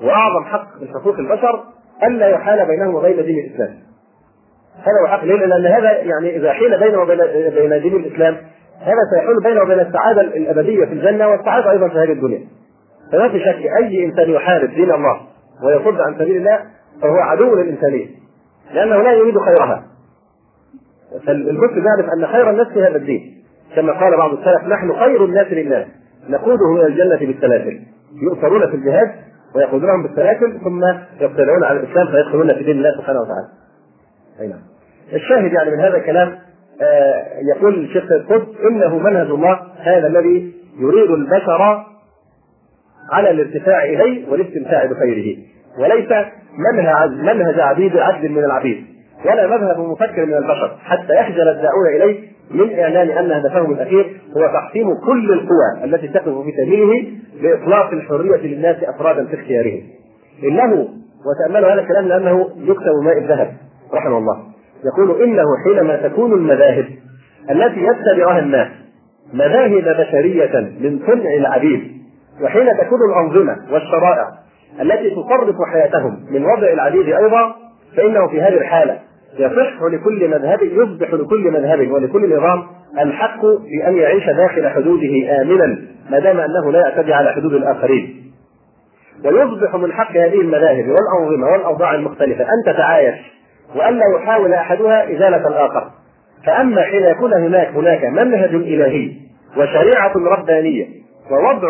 وأعظم حق من حقوق البشر ألا يحال بينه وبين دين الإسلام. هذا هو حق؟ لأن هذا يعني إذا حيل بينه وبين بين دين الإسلام هذا سيحول بينه وبين السعادة الأبدية في الجنة والسعادة أيضا في هذه الدنيا. فما في شك أي إنسان يحارب دين الله ويصد عن سبيل الله فهو عدو للإنسانية. لأنه لا يريد خيرها. فالكفر يعرف أن خير الناس في هذا الدين. كما قال بعض السلف نحن خير الناس لله نقودهم إلى الجنة بالسلاسل. يؤثرون في الجهاد ويقودونهم بالسلاسل ثم يقتلعون على الإسلام فيدخلون في دين الله سبحانه وتعالى. أي نعم. الشاهد يعني من هذا الكلام يقول الشيخ القدس إنه منهج الله هذا الذي يريد البشر على الارتفاع إليه والاستمتاع بخيره وليس منهج منهج عبيد عبد من العبيد ولا مذهب مفكر من البشر حتى يخجل الداعون إليه من إعلان أن هدفهم الأخير هو تحطيم كل القوى التي تقف في سبيله لإطلاق الحرية للناس افرادا في اختيارهم. إنه وتاملوا هذا الكلام لأنه يكتب ماء الذهب رحمه الله يقول إنه حينما تكون المذاهب التي يتبعها الناس مذاهب بشرية من صنع العبيد وحين تكون الأنظمة والشرائع التي تصرف حياتهم من وضع العبيد أيضا فإنه في هذه الحالة يصح لكل مذهب يصبح لكل مذهب ولكل نظام الحق في أن يعيش داخل حدوده امنا ما دام أنه لا يعتدي على حدود الآخرين. ويصبح من حق هذه المذاهب والأنظمة والأوضاع المختلفة أن تتعايش والا يحاول أحدها إزالة الآخر. فأما حين يكون هناك هناك منهج إلهي وشريعة ربانية ووضع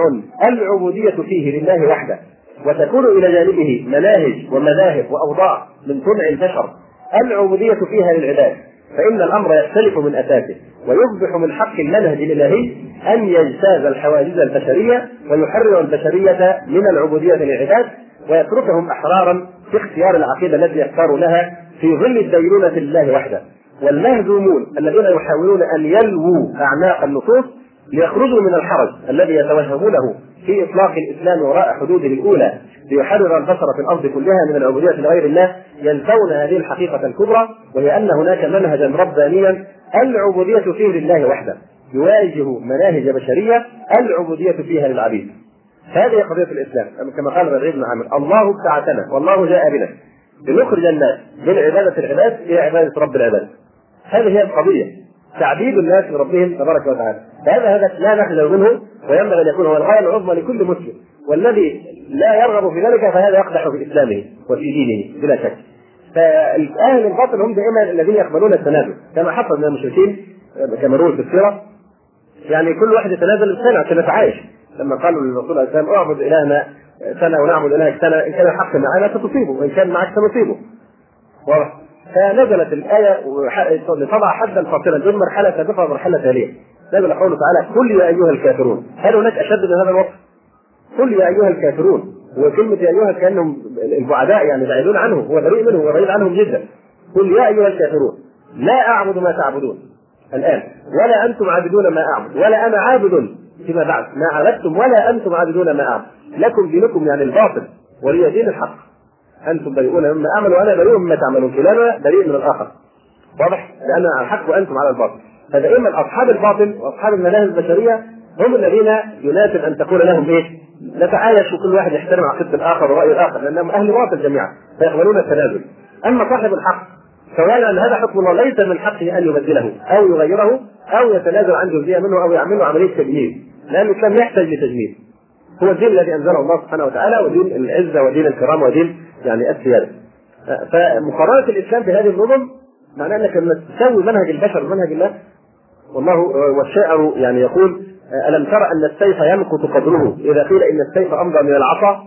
العبودية فيه لله وحده وتكون إلى جانبه مناهج ومذاهب وأوضاع من صنع البشر العبودية فيها للعباد. فإن الأمر يختلف من أساسه ويصبح من حق المنهج الإلهي أن يجتاز الحواجز البشرية ويحرر البشرية من العبودية للعباد ويتركهم أحرارا في اختيار العقيدة التي يختار لها في ظل الدينونة لله وحده. والمهزومون الذين يحاولون أن يلووا أعناق النصوص ليخرجوا من الحرج الذي يتوهمونه في إطلاق الإسلام وراء حدوده الأولى ليحرر البشر في الأرض كلها من العبودية لغير الله ينسون هذه الحقيقة الكبرى وهي أن هناك منهجا ربانيا العبودية فيه لله وحده. يواجه مناهج بشرية العبودية فيها للعبيد. هذه قضية الإسلام. كما قال ربيع بن عامر الله ابتعثنا والله جاء بنا. لنخرج الناس من عبادة العباد إلى عبادة رب العباد. هذه هي القضية. تعبيد الناس لربهم تبارك وتعالى. فهذا هدف لا نخجل منه وينبغي أن يكون هو الغاية العظمى لكل مسلم. والذي لا يرغب في ذلك فهذا يقدح في إسلامه وفي دينه بلا شك. فأهل الباطل هم دائما الذين يقبلون التنازل كما حصل من المشركين كما روي في السيرة يعني كل واحد يتنازل سنة عشان يتعايش لما قالوا للرسول عليه السلام اعبد إلهنا سنة ونعبد الهك سنة إن كان الحق معنا فتصيبه وإن كان معك سنصيبه. واضح. فنزلت الآية لتضع حدا فاصلا بين مرحلة سابقة ومرحلة تالية نزل قوله تعالى قل يا أيها الكافرون. هل هناك أشد من هذا الوصف؟ قل يا أيها الكافرون. وكلمة يا أيها كأنهم البعداء يعني بعيدون عنه هو بريء منهم وبعيد عنهم جدا. قل يا أيها الكافرون لا أعبد ما تعبدون. الآن ولا أنتم عابدون ما أعبد. ولا أنا عابد فيما بعد. ما عبدتم ولا أنتم عابدون ما أعبد. لكم دينكم يعني الباطل ولي دين الحق. أنتم بريئون مما أعمل وأنا بريء مما تعملون. كلانا بريء من الآخر. واضح؟ على الحق وأنتم على الباطل. فدائما أصحاب الباطل وأصحاب المناهج البشرية هم الذين يناسب أن تقول لهم إيه؟ نتعايش وكل واحد يحترم عقيدة الآخر ورأي الآخر لأنهم أهل باطل جميعا فيقبلون التنازل. أما صاحب الحق سواء أن هذا حكم الله ليس من حقه أن يبدله أو يغيره أو يتنازل عن جزئية منه أو يعمل عملية تجميل. لأن الاسلام يحتاج لتجميل هو الدين الذي أنزله الله سبحانه وتعالى ودين العزة ودين الكرامة ودين يعني السياده فمقارنة الإسلام بهذه النظم معناه أنك لما تساوي منهج البشر بمنهج الله والله والشاعر يعني يقول ألم تر أن السيف يمكث قدره؟ إذا قيل إن السيف أمضى من العصا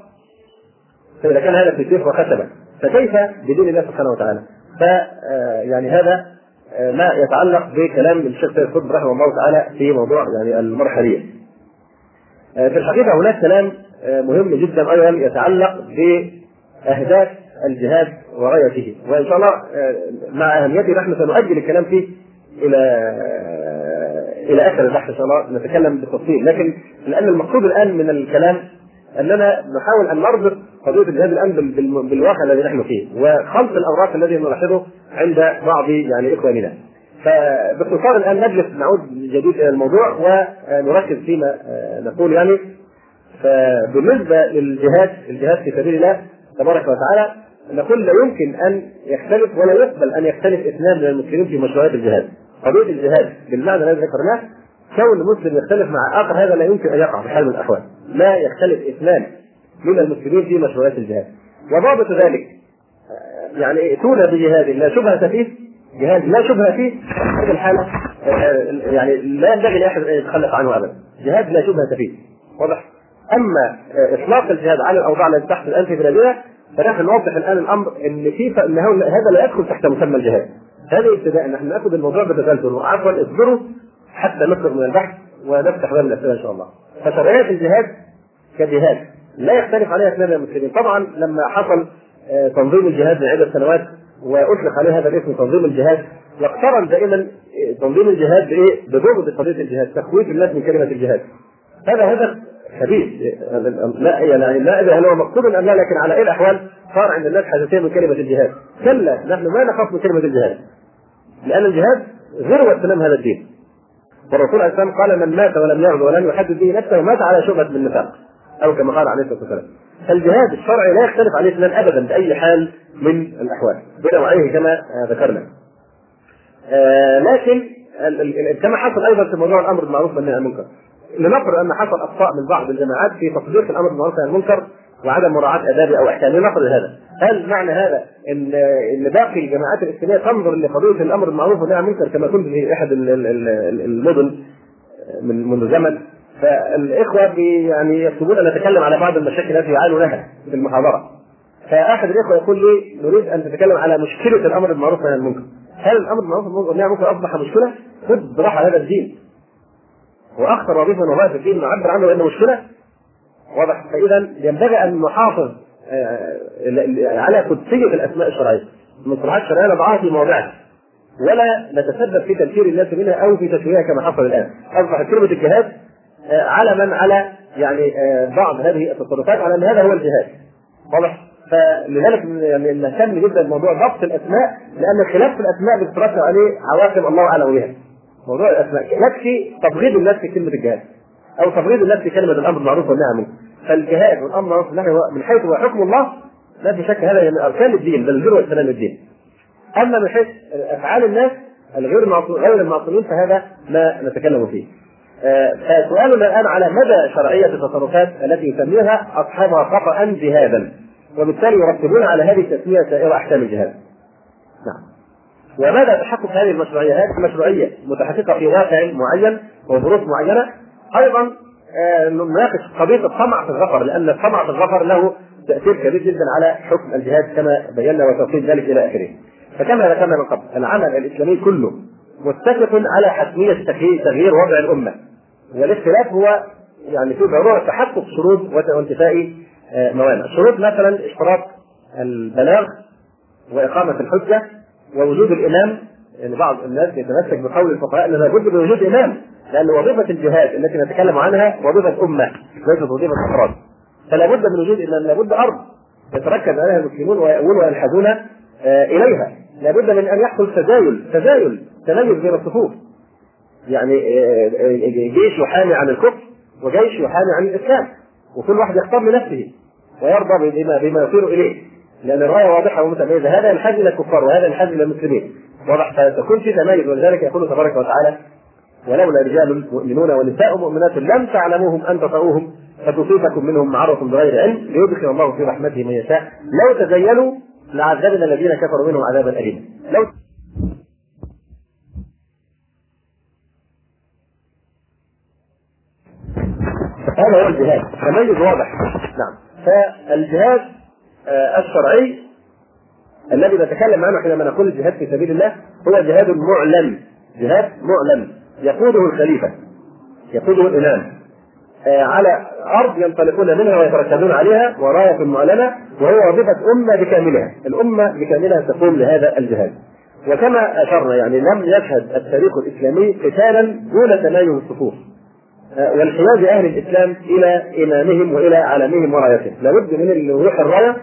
فإذا كان هذا في سيف وخشبه فكيف بدين الله سبحانه وتعالى؟ ف آه، يعني هذا آه، ما يتعلق بكلام الشيخ سيد رحمه الله تعالى في موضوع يعني المرحلية. آه، في الحقيقة هناك كلام مهم جدا أيضا يتعلق بأهداف الجهاد وغايته وإن شاء الله مع اهميته نحن سنؤجل الكلام فيه إلى إلى آخر البحث إن شاء الله نتكلم بالتفصيل لكن لأن المقصود الآن من الكلام أننا نحاول أن نربط قضية الجهاد الآن بالواقع الذي نحن فيه وخلط الأوراق الذي نلاحظه عند بعض يعني إخواننا. فباختصار الآن نجلس نعود جديد إلى الموضوع ونركز فيما نقول يعني فبالنسبة للجهاد الجهاد في سبيل الله تبارك وتعالى نقول لا يمكن أن يختلف ولا يقبل أن يختلف اثنان من المسلمين في مشروعات الجهاد. قضية الجهاد بالمعنى الذي ذكرناه كون مسلم يختلف مع آخر هذا لا يمكن أن يقع في حال من الأحوال. لا يختلف اثنان من المسلمين في مشروعات الجهاد وضابط ذلك يعني ائتونا بجهاد لا شبهة فيه جهاد لا شبهة فيه هذه الحالة يعني لا ينبغي لأحد أن يتخلف عنه ابدا. جهاد لا شبهة فيه. واضح. أما إطلاق الجهاد على الأوضاع التي تحت الان في بلادنا فنحن نوضح الآن الأمر إن في انه هذا لا يدخل تحت مسمى الجهاد هذه ابتداء. نحن نأخذ الموضوع بتسلسل وعفوا اصبروا حتى نخرج من البحث ونفتح باب الأسئلة إن شاء الله. فشرعية الجهاد كجهاد لا يختلف عليها اثنان المسلمين طبعا لما حصل آه، تنظيم الجهاد من عده سنوات وأطلق عليه هذا الاسم تنظيم الجهاد يقترن دائما آه، تنظيم الجهاد بإيه؟ ببغض قضيه الجهاد، تخويف الناس من كلمة الجهاد. هذا هدف خبيث لا يعني لا اذا هل هو مقصود ام لا لكن على اي الأحوال صار عند الناس حساسيه من كلمة الجهاد. كلا نحن ما نخاف من كلمة الجهاد. لأن الجهاد ذروه سلام هذا الدين. والرسول عليه السلام قال من مات ولم يغزو ولم يحدد به نفسه مات على شبهة من النفاق. أو كما قال عليه الصلاة والسلام فالجهاد الشرعي لا يختلف عليه اثنان ابدا بأي حال من الأحوال. بنوعيه كما ذكرنا. آه لكن كما حصل أيضا في موضوع الأمر بالمعروف والنهي عن المنكر. لنفرض أن حصل أخطاء من بعض الجماعات في تطبيق الأمر بالمعروف والنهي عن المنكر وعدم مراعاة آدابه أو أحكامه لنفرض هذا، هل معنى هذا أن أن باقي الجماعات الإسلامية تنظر لقضية الأمر بالمعروف والنهي عن المنكر كما كنت في أحد المدن من منذ زمن؟ فالإخوة يعني يكتبون أن نتكلم على بعض المشاكل التي يعانوا لها في المحاضرة. فأحد الإخوة يقول لي نريد أن تتكلم على مشكلة الأمر بالمعروف عن المنكر. هل الأمر بالمعروف والنهي عن المنكر أصبح مشكلة؟ خذ براحة هذا الدين. وأخطر وظيفه من وظائف الدين نعبر عنه بانه مشكلة. واضح؟ فإذا ينبغي أن نحافظ آه، على قدسيه الأسماء الشرعية. المصطلحات الشرعية نضعها في مواضعها ولا نتسبب في تنفير الناس منها أو في تشويهها كما حصل الآن. اصبحت كلمة الجهاد علما على يعني آه، بعض هذه التصرفات على أن هذا هو الجهاد. واضح؟ فلذلك يعني نهتم جدا بموضوع ضبط الأسماء لأن خلاف في الأسماء بتترتب عليه عواقب الله أعلم بها. موضوع الأسماء يكفي تبغيض الناس في كلمة الجهاد أو تبغيض الناس في كلمة الأمر بالمعروف والنهي عن فالجهاد والأمر بالمعروف والنهي من حيث هو حكم الله لا في شك هذا من أركان الدين بل ذروه سلام الدين. أما من حيث أفعال الناس الغير غير المعصومين فهذا ما نتكلم فيه. فسؤالنا الآن على مدى شرعية التصرفات التي يسميها اصحابها خطأ جهادا وبالتالي يرتبون على هذه التسمية سائر أحكام الجهاد. نعم. ومدى تحقق هذه المشروعية؟ هذه المشروعية متحققة في واقع معين وظروف معينة أيضا آه، نناقش قضية الطمع في الظفر لأن الطمع في الظفر له تأثير كبير جدا على حكم الجهاد كما بينا وتوصيل ذلك إلى آخره. فكما ذكرنا من قبل العمل الإسلامي كله متفق على حتمية تغيير وضع الأمة. والاختلاف هو يعني في ضروره تحقق شروط وانتفاء آه، موانع. شروط مثلا اشتراط البلاغ وإقامة الحجة ووجود الإمام يعني بعض الناس يتمسك بقول الفقهاء ان لابد من وجود إمام لأن وظيفة الجهاد التي نتكلم عنها وظيفة امه ليست وظيفة افراد فلا بد من وجود إمام لابد أرض يتركز عليها المسلمون ويأوون ويلحدون آه، إليها لابد من أن يحصل تزايل تزايل تميز بين الصفوف. يعني آه، آه، جيش يحامي عن الكفر وجيش يحامي عن الإسلام. وكل واحد يختار لنفسه ويرضى بما بما يصير إليه. لأن الرايه واضحه ومتميزه هذا ينحاز إلى الكفار وهذا ينحاز إلى المسلمين واضح فتكون في تميز ولذلك يقول تبارك وتعالى ولولا رجال مؤمنون ونساء مؤمنات لم تعلموهم أن تطؤوهم فتصيبكم منهم معرة بغير علم ليدخل الله في رحمته من يشاء. لو تزينوا لعذبنا الذين كفروا منهم عذابا اليما. لو هذا هو الجهاد. تميز واضح. نعم. فالجهاد آه، الشرعي الذي نتكلم عنه حينما نقول الجهاد في سبيل الله هو جهاد معلن جهاد معلن يقوده الخليفة. يقوده الإمام. على أرض ينطلقون منها ويتركزون عليها وراية معلنة وهي وظيفة أمة بكاملها. الأمة بكاملها تقوم لهذا الجهاد. وكما أشرنا يعني لم يشهد التاريخ الإسلامي قتالا دون تمايز الصفوف. آه، وانحياز أهل الإسلام إلى إمامهم وإلى علمهم ورايتهم. لابد من الروح الراية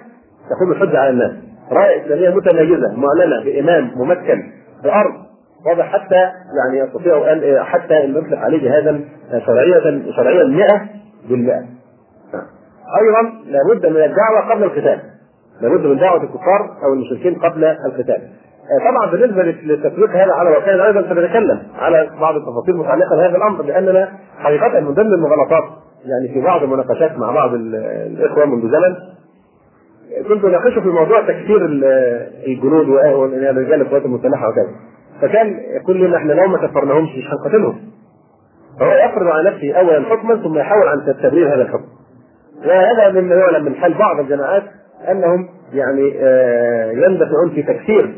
تكون الحجة على الناس. راية إسلامية متميزة معلنة بإمام ممكن بأرض واضح حتى يعني يستطيع ان حتى أن يطلق عليه جهازا شرعيا شرعيا 100 بالمئة. أيضا لابد من الدعوة قبل القتال. لابد من دعوة الكفار أو المشركين قبل القتال. طبعا بالنسبة للتطبيق هذا على واقعنا أيضا سنتكلم على بعض التفاصيل المتعلقه بهذا الأمر لأننا حقيقة من ضمن المغالطات يعني في بعض المناقشات مع بعض الإخوة منذ زمن كنت أناقشه في موضوع تكفير الجنود ورجال القوات المسلحة وكذا فكان يقول لنا إحنا لو ما كفرناهمش مش هنقاتلهم فهو يفرض على نفسه اولا حكما ثم يحاول عن تبرير هذا الحكم وهذا مما يعلم من حال بعض الجماعات أنهم يعني آه، يندفعون في تكفير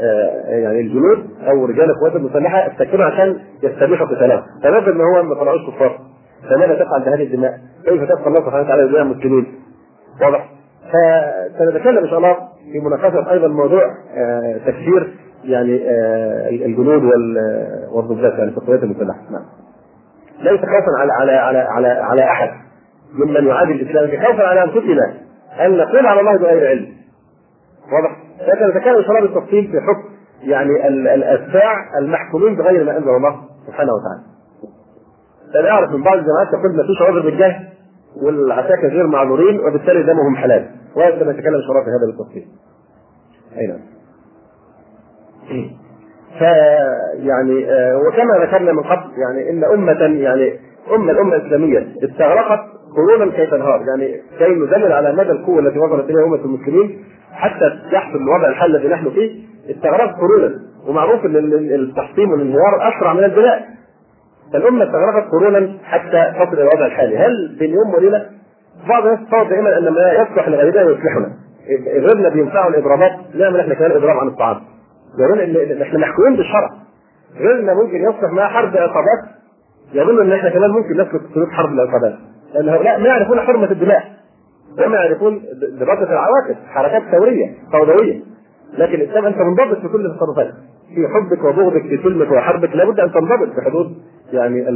آه، يعني الجنود أو رجال القوات المسلحة التكفير عشان يستبيحوا قتالهم فنفذ ان هو ما طلعوش كفار فماذا تفعل بهذه الدماء؟ كيف تبقى الله سبحانه وتعالى بدماء المسلمين؟ واضح؟ فسنتكلم إن شاء الله في مناقشة أيضا موضوع آه، تكفير يعني آه، الجنود والضباط يعني في القوات المسلحه نعم. ليس خوفا على على على على على أحد ممن يعادي الإسلام خوفا على أنفسنا أن نقول على الله بغير علم. واضح؟ لكن نتكلم ان شاء الله بالتفصيل في حكم يعني الأتباع المحكومين بغير ما أنزل الله سبحانه وتعالى. أنا أعرف من بعض الجماعات تقول ما فيش عذر بالجهل والعساكر غير معذورين وبالتالي دمهم حلال. وسنتكلم ان شاء الله في هذا بالتفصيل. أي نعم. فيعني آه، وكما ذكرنا من قبل يعني إن أمة يعني امه الأمة الإسلامية استغرقت قرونا كي تنهار يعني كي ندلل على مدى القوة التي وصلت إليها أمة المسلمين حتى يحصل الوضع الحال الذي نحن فيه استغرقت قرونا. ومعروف إن التحطيم والانهيار أسرع من البناء. فالأمة استغرقت قرونا حتى تصل إلى الوضع الحالي. هل بين يوم وليلة؟ بعض الناس تصور دائما أن ما يصلح لغيرنا يصلحنا. غيرنا بينفعوا الإضرابات نعمل إحنا كمان اضراب عن الطعام. إن إحنا محكومين بالشرع. غيرنا ممكن يصلح معاه حرب عصابات يظن إن إحنا كمان ممكن نسلك سلوك حرب العصابات. لأن هؤلاء ما يعرفون حرمة الدماء. وما يعرفون دراسه العواقب حركات ثورية فوضوية. لكن الاسلام أنت منضبط في كل تصرفاتك في حبك وبغضك في سلمك وحربك لابد أن تنضبط بحدود يعني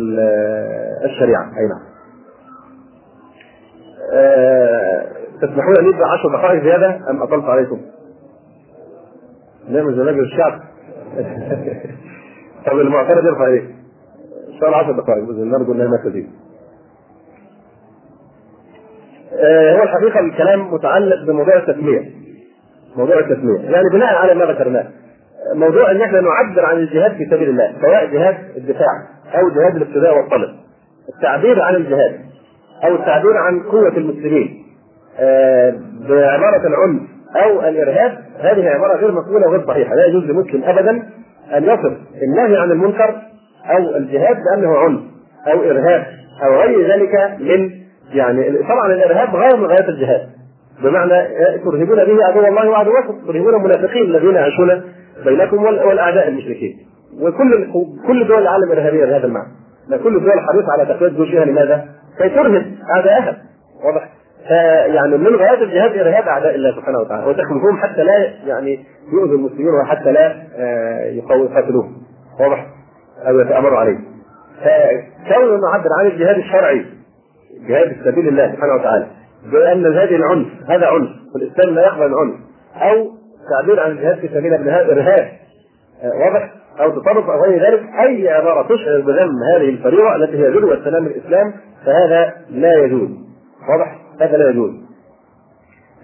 الشريعة. أي نعم. أه تسمحون لي 10 دقائق زيادة أم أطلت عليكم؟ نعمل زواج الشعب طب المعترض يرفع إيه؟ الله 10 دقائق بإذن الله نرجو انها ما تزيد. آه هو الحقيقة الكلام متعلق بموضوع التسمية. موضوع التسمية، يعني بناء على ما ذكرناه. موضوع إن إحنا نعبر عن الجهاد في سبيل الله، سواء جهاد الدفاع أو جهاد الابتداء والطلب. التعبير عن الجهاد أو التعبير عن قوة المسلمين آه بعبارة العنف أو الإرهاب هذه عبارة غير مقبولة وغير صحيحة. لا يجوز لمسلم ابدا أن يصف النهي عن المنكر أو الجهاد بانه عنف أو إرهاب أو غير ذلك من يعني طبعا الإرهاب غاية من غايات الجهاد. بمعنى ترهبون به عدو الله وعدوكم ترهبون المنافقين الذين يعيشون بينكم والأعداء المشركين. وكل كل دول العالم إرهابية بهذا المعنى. كل الدول حريصة على تقوية جيوشها. لماذا؟ كي ترهب أعداءها. واضح؟ يعني من غايات الجهاد ارهاب أعداء الله سبحانه وتعالى وتخويفهم حتى لا يعني يؤذوا المسلمين وحتى لا آه، يقاتلوهم. واضح؟ أو يتامروا عليه. فكون نعبر عن الجهاد الشرعي جهاد في سبيل الله سبحانه وتعالى بأن هذه العنف هذا عنف والإسلام لا يقبل العنف أو تعبير عن الجهاد في سبيل الله إرهاب آه، واضح؟ أو تطرف أو غير ذلك أي عبارة تشعر بذم هذه الفريضة التي هي ذروه سلام الاسلام فهذا لا يجوز. واضح؟ هذا لا يجوز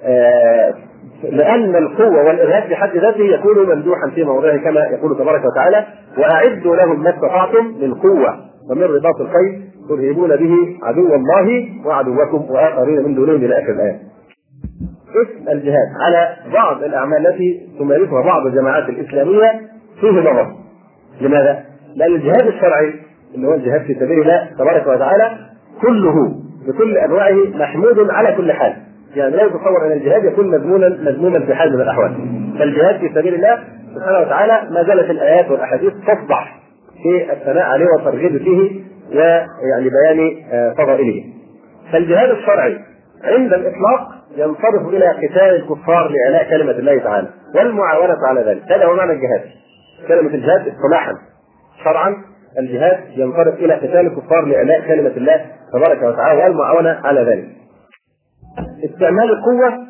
آه لأن القوة والإرهاب بحد ذاته يكون ممدوحا في موضعه كما يقول تبارك وتعالى وأعدوا لهم ما استطعتم من قوة ومن رباط الخيل ترهبون به عدو الله وعدوكم وآخرين من دونهم إلى آخر الآية. اسم الجهاد على بعض الأعمال التي تمارسها بعض الجماعات الإسلامية فيه نظر. لماذا؟ لأن الجهاد الشرعي اللي هو الجهاد في سبيل الله تبارك وتعالى كله بكل أنواعه محمود على كل حال. يعني لا يتصور أن الجهاد يكون مذموما مذموما في حال من الأحوال. فالجهاد في سبيل الله سبحانه وتعالى ما زالت الآيات والأحاديث تصدح في الثناء عليه والترغيب فيه ويعني بيان آه، فضائله. فالجهاد الشرعي عند الإطلاق ينصرف إلى قتال الكفار لإعلاء كلمة الله تعالى والمعاونة على ذلك. هذا هو معنى الجهاد. كلمة الجهاد اصطلاحا شرعا الجهاد ينصرف إلى قتال الكفار لإعلاء كلمة الله تبارك وتعالى والمعاونة على ذلك. استعمال القوة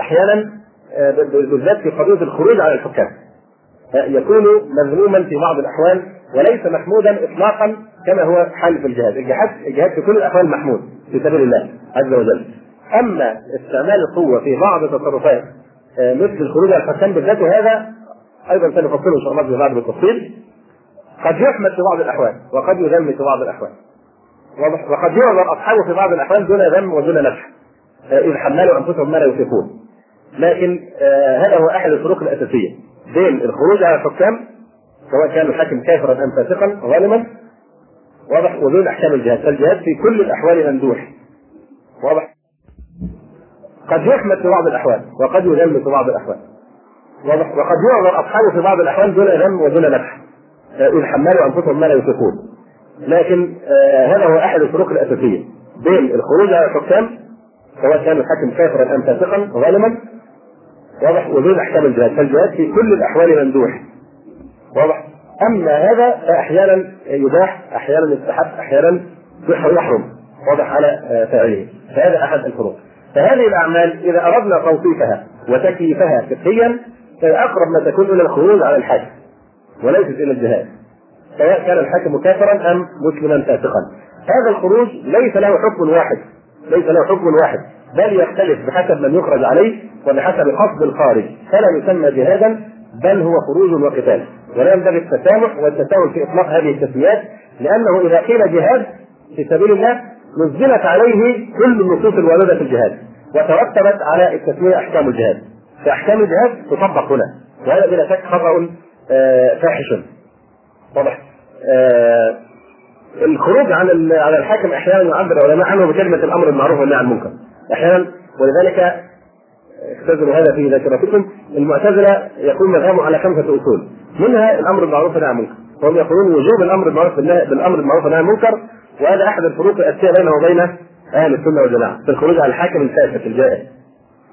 أحيانا آه، بالذات في قضية الخروج على الحكام آه، يكون مذموما في بعض الأحوال وليس محمودا اطلاقا كما هو حال في الجهاد، الجهاد الجهاد في كل الأحوال محمود في سبيل الله عز وجل. أما استعمال القوة في بعض التصرفات آه، مثل الخروج على الحكام بالذات وهذا أيضا سنفصله إن شاء الله في بعض بالتفصيل قد يحمد في بعض الأحوال وقد يذم في بعض الأحوال. واضح؟ وقد يعذر أصحابه في بعض الأحوال دون ذم ودون نفع. آه، إذ حملوا أنفسهم ما لا يطيقون لكن آه هذا هو أحد الفروق الأساسية. بين الخروج على الحكام سواء كان الحاكم كافرا أم فاسقا ظالما. واضح؟ وبين أحكام الجهاد. فالجهاد في كل الأحوال ممدوح. واضح؟ قد يحمد في بعض الأحوال وقد يذم في بعض الأحوال. واضح؟ وقد يعذر أصحابه في بعض الأحوال دون ذم ودون نفع. إذ حملوا أنفسهم ما لا يطيقون لكن آه، هذا هو أحد الفروق الأساسية بين الخروج على الحكام سواء كان الحاكم كافرا أم فاسقا ظالما. واضح؟ وبين أحكام الجهاد. فالجهاد في كل الأحوال ممدوح. واضح؟ أما هذا فأحيانا يباح أحيانا يستحب أحيانا يحرم واضح على آه، فاعله. فهذا أحد الفروق. فهذه الأعمال إذا أردنا توصيفها وتكييفها فقهيا فأقرب ما تكون إلى الخروج على الحاكم. وليست إلى الجهاد. سواء كان الحاكم كافرا أم مسلما فاسقا. هذا الخروج ليس له حكم واحد. ليس له حكم واحد. بل يختلف بحسب من يخرج عليه وبحسب قصد الخارج. فلا يسمى جهادا بل هو خروج وقتال. ولا ينبغي التسامح والتساهل في إطلاق هذه التسميات لأنه إذا قيل جهاد في سبيل الله نزلت عليه كل النصوص الواردة في الجهاد. وترتبت على التسمية أحكام الجهاد. فأحكام الجهاد تطبق هنا. وهذا بلا شك خطأ فاحش. واضح. آه، الخروج عن على الحاكم أحيانا يعبر العلماء عنه بكلمة الأمر بالمعروف والنهي عن المنكر. أحيانا ولذلك اختزلوا هذا في ذاكرتكم. المعتزلة يكون مذهبهم على خمسة أصول. منها الأمر بالمعروف والنهي عن المنكر. وهم يقولون وجوب الأمر بالمعروف بالأمر بالمعروف والنهي عن المنكر وهذا أحد الفروق الأساسية بينه وبين أهل السنة والجماعة في الخروج على الحاكم الفاسق الجائر.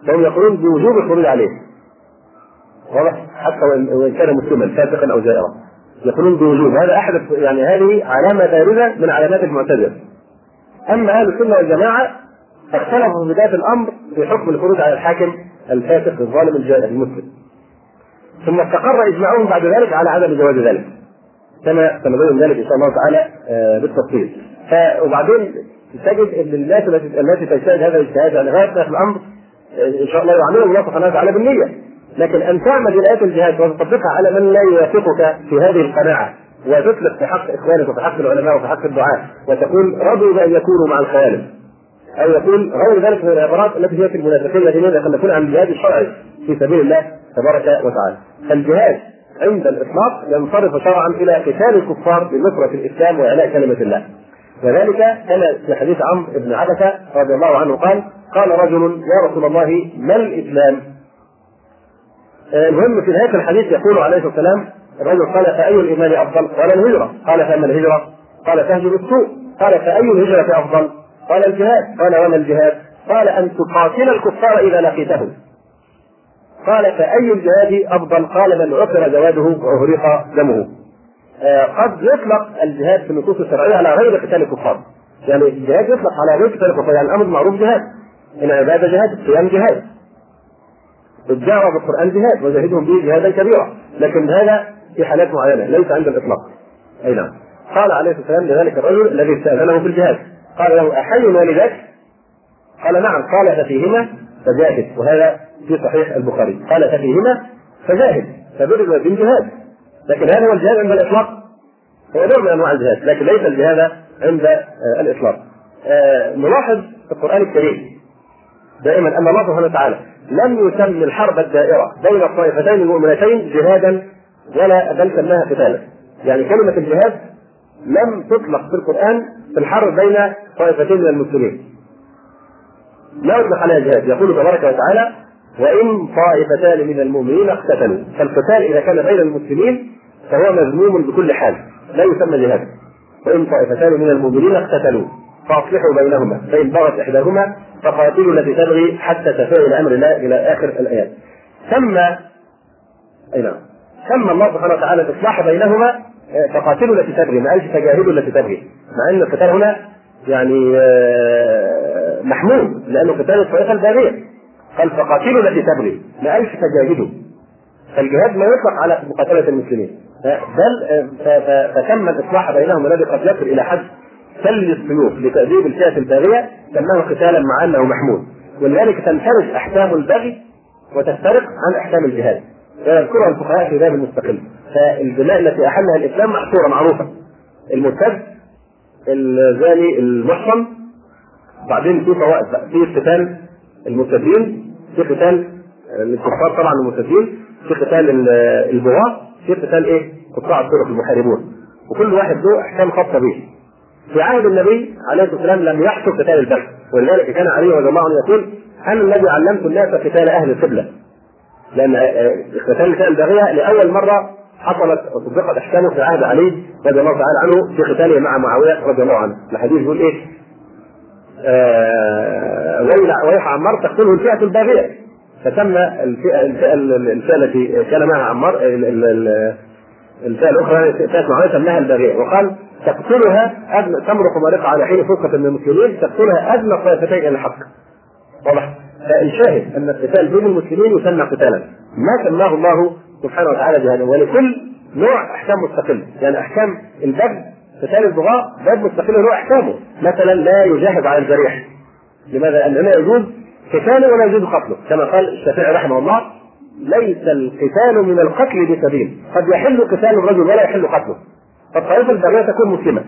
فهم يقولون بوجوب الخروج عليه. واضح؟ حتى وان كان مسلما فاسقا أو جائرا. يقولون بوجوب هذا أحد يعني هذه علامة بارزة من علامات المعتزلة. أما أهل السنة والجماعة اختلفوا في بداية الأمر في حكم الخروج على الحاكم الفاسق الظالم الجائر المسلم. ثم استقر إجماعهم بعد ذلك على عدم جواز ذلك. كما سنبين ذلك إن شاء الله تعالى آه، بالتفصيل. وبعدين تجد إن الناس التي تجتهد هذا الاجتهاد يعني غاية في الأمر آه، إن شاء الله يعاملهم الله سبحانه وتعالى بالنية. لكن أن تعمل الايات الجهاد وتطبقها على من لا يوافقك في هذه القناعة وتطلق في حق إخوانك وفي حق العلماء وفي حق الدعاة وتقول رضوا بأن يكونوا مع الخوالف أو يقول غير ذلك من العبارات التي هي في المنافقين الذين يتخلفون عن الجهاد الشرعي في سبيل الله تبارك وتعالى. فالجهاد عند الإطلاق ينصرف شرعا إلى قتال الكفار بنصرة الإسلام وإعلاء كلمة الله. وذلك كما في حديث عمرو بن عبسة رضي الله عنه قال قال رجل يا رسول الله ما الإسلام؟ المهم في نهاية الحديث يقول عليه الصلاة والسلام الرجل قال فأي الإيمان أفضل؟ قال الهجرة قال فأما الهجرة؟ قال تهجر السوء قال فأي الهجرة أفضل؟ قال الجهاد قال وما الجهاد؟ قال أن تقاتل الكفار إذا لقيتهم قال فأي الجهاد أفضل؟ قال من عثر جواده واهرق دمه آه، قد يطلق الجهاد في النصوص الشرعية على غير قتال الكفار يعني الجهاد يطلق على غير قتال الكفار يعني الأمر معروف جهاد العباده جهاد الصيام جهاد الدعوه بالقران جهاد وجاهدهم به جهادا كبيرا. لكن هذا في حالات معينة ليس عند الإطلاق. أي نعم. قال عليه الصلاة والسلام لذلك الرجل الذي استأذنه في الجهاد. قال له احي والداك؟ قال نعم. قال ففيهما فجاهد. وهذا في صحيح البخاري. قال ففيهما فجاهد. فبر بالجهاد. لكن هذا هو الجهاد عند الإطلاق. هو نوع من أنواع الجهاد لكن ليس الجهاد عند آه، الإطلاق. آه، نلاحظ في القرآن الكريم دائما أن الله سبحانه وتعالى لم يسمي الحرب الدائرة بين الطائفتين المؤمنتين جهادا ولا بل سماها قتالا. يعني كلمة الجهاد لم تطلق في القرآن في الحرب بين طائفتين من المسلمين. لا يطلق عليها جهاد يقول تبارك وتعالى وإن طائفتان من المؤمنين اقتتلوا. فالقتال إذا كان بين المسلمين فهو مذموم بكل حال. لا يسمى جهاد. وإن طائفتان من المؤمنين اقتتلوا. فاصلحوا بينهما فإن بغت إحداهما فقاتلوا التي تبغي حتى تفاء إلى أمر الله إلى آخر الآيات. ثم أي نعم. ثم الله سبحانه وتعالى الاصلاح بينهما آه، فقاتلوا التي تبغي ما قالش تجاهدوا التي تبغي مع أن القتال هنا يعني آه، محمود لأنه قتال الطائفه الباغيه قال فقاتلوا التي تبغي ما قالش تجاهدوا فالجهاد ما يطلق على مقاتلة المسلمين. بل فتم الإصلاح بينهم الذي قد يصل إلى حد سل السيوف لتأديب الفئة الباغية سماه قتالا مع أنه محمود. ولذلك تنفرج أحكام البغي وتفترق عن أحكام الجهاد. ويذكرها الفقهاء في باب المستقل. فالبناء التي أحلها الإسلام محصورة معروفة. المرتد الزاني المحصن. بعدين في طوائف في قتال المرتدين في قتال الكفار طبعا المرتدين في قتال البغاة في قتال إيه؟ قطاع الطرق المحاربون. وكل واحد له أحكام خاصة به. في عهد النبي عليه الصلاة والسلام لم يحصل قتال البغي ولذلك كان علي رضي الله عنه يقول أنا الذي علمت الناس قتال أهل القبلة. لأن آه، قتال الفئه الباغيه لأول مرة حصلت وطبقت أحكامه في عهد علي رضي الله تعالى عنه في قتاله مع معاوية رضي الله عنه. الحديث يقول إيه؟ آه ويح عمار تقتله الفئة الباغيه فتم الفئه الفئة, التي كان معها عمار الفئة الأخرى فئة معاويه سماها الباغيه وقال تقتلها أدنى تمرق مارقة على حين فرقة من المسلمين تقتلها أدنى طائفتين إلى الحق. واضح؟ فالشاهد أن القتال بين المسلمين يسمى قتالا. ما سماه الله سبحانه وتعالى جهادا ولكل نوع أحكام مستقلة يعني أحكام البغي قتال البغاء باب مستقل له أحكامه. مثلا لا يجاهد على الجريح لماذا؟ لأن لا يجوز قتاله ولا يجوز قتله كما قال الشافعي رحمه الله. ليس القتال من القتل بسبيل. قد يحل قتال الرجل ولا يحل قتله. فالطائفه الباغيه تكون مسلمة.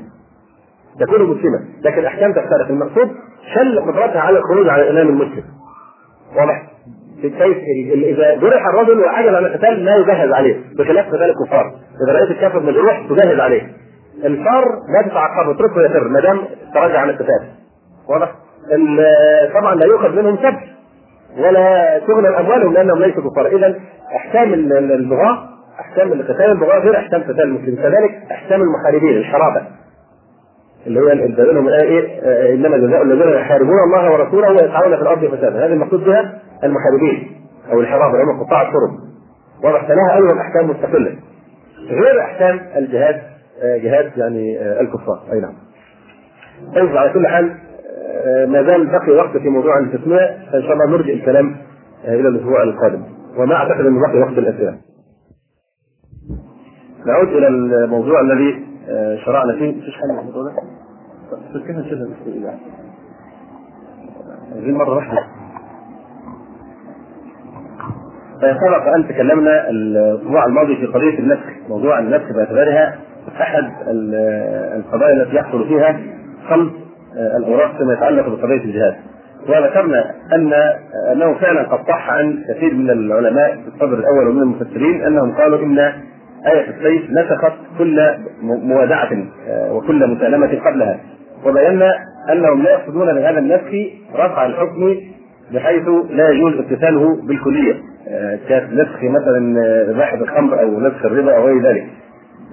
تكون مسلمة. لكن الأحكام تختلف. المقصود شل قدرتها على الخروج على الإمام المسلم. واضح؟ كيف؟ إذا جرح الرجل وعجل عن القتال لا يجهز عليه. بخلاف قتال الكفار. إذا رأيت الكافر مجروح تجهز عليه. الفار لا تتعقبه اتركه يفر ما دام تراجع عن القتال. واضح؟ طبعا لا يؤخذ منهم سبت ولا تغنى أموالهم لأنهم ليسوا كفار اذا أحكام البغاه أحكام قتال البغاة غير أحكام قتال المسلمين. كذلك أحكام المحاربين الحرابة. اللي هو الدليل من إيه آه، إنما جزاء الذين يحاربون الله ورسوله ويسعون في الأرض فسادا. هذه المقصود بها المحاربين أو الحرابة اللي هم قطاع الطرق واضح لها أيضا أحكام مستقلة. غير أحكام الجهاد آه، جهاد يعني آه، الكفار. أي نعم. طيب على كل حال ما زال بقي وقت في موضوع التسميه فإن شاء الله نرجع الكلام إلى الأسبوع القادم وما أعتقد انه بقي وقت الأسئلة نعود إلى الموضوع الذي آه، شرعنا فيه مفيش الموضوع ده؟ كيف نشيلها بالاستئذان؟ عايزين مره واحدة سبق أن تكلمنا الأسبوع الماضي في قضية النسخ، موضوع النسخ باعتبارها أحد القضايا التي يحصل فيها خلط آه، الاوراق فيما يتعلق بقضية الجهاد. وذكرنا أن أنه فعلا قد صح عن كثير من العلماء في الصدر الأول ومن المفسرين أنهم قالوا إن آية السيف نسخت كل موادعة آه، وكل مسالمة قبلها. وبينا أنهم لا يقصدون بهذا النسخ رفع الحكم بحيث لا يجوز امتثاله بالكلية. آه، كنسخ مثلا اباحه الخمر أو نسخ الربا أو غير ذلك.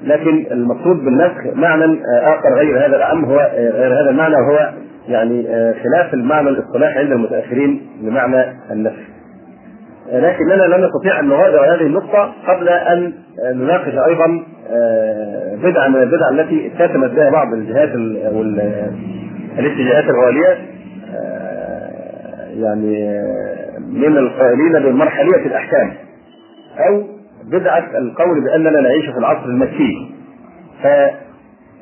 لكن المقصود بالنسخ معنى آخر غير هذا العام هو غير هذا المعنى وهو يعني خلاف المعنى الاصطلاحي عند المتأخرين لمعنى النسخ لكننا لن نستطيع أن نغادر هذه النقطة قبل أن نناقش أيضا آه، بدعة من البدع التي اتسمت بها بعض الجهات الاتجاهات الغالية آه، يعني من القائلين بمرحلية الأحكام أو بدعه القول باننا نعيش في العصر المكي ف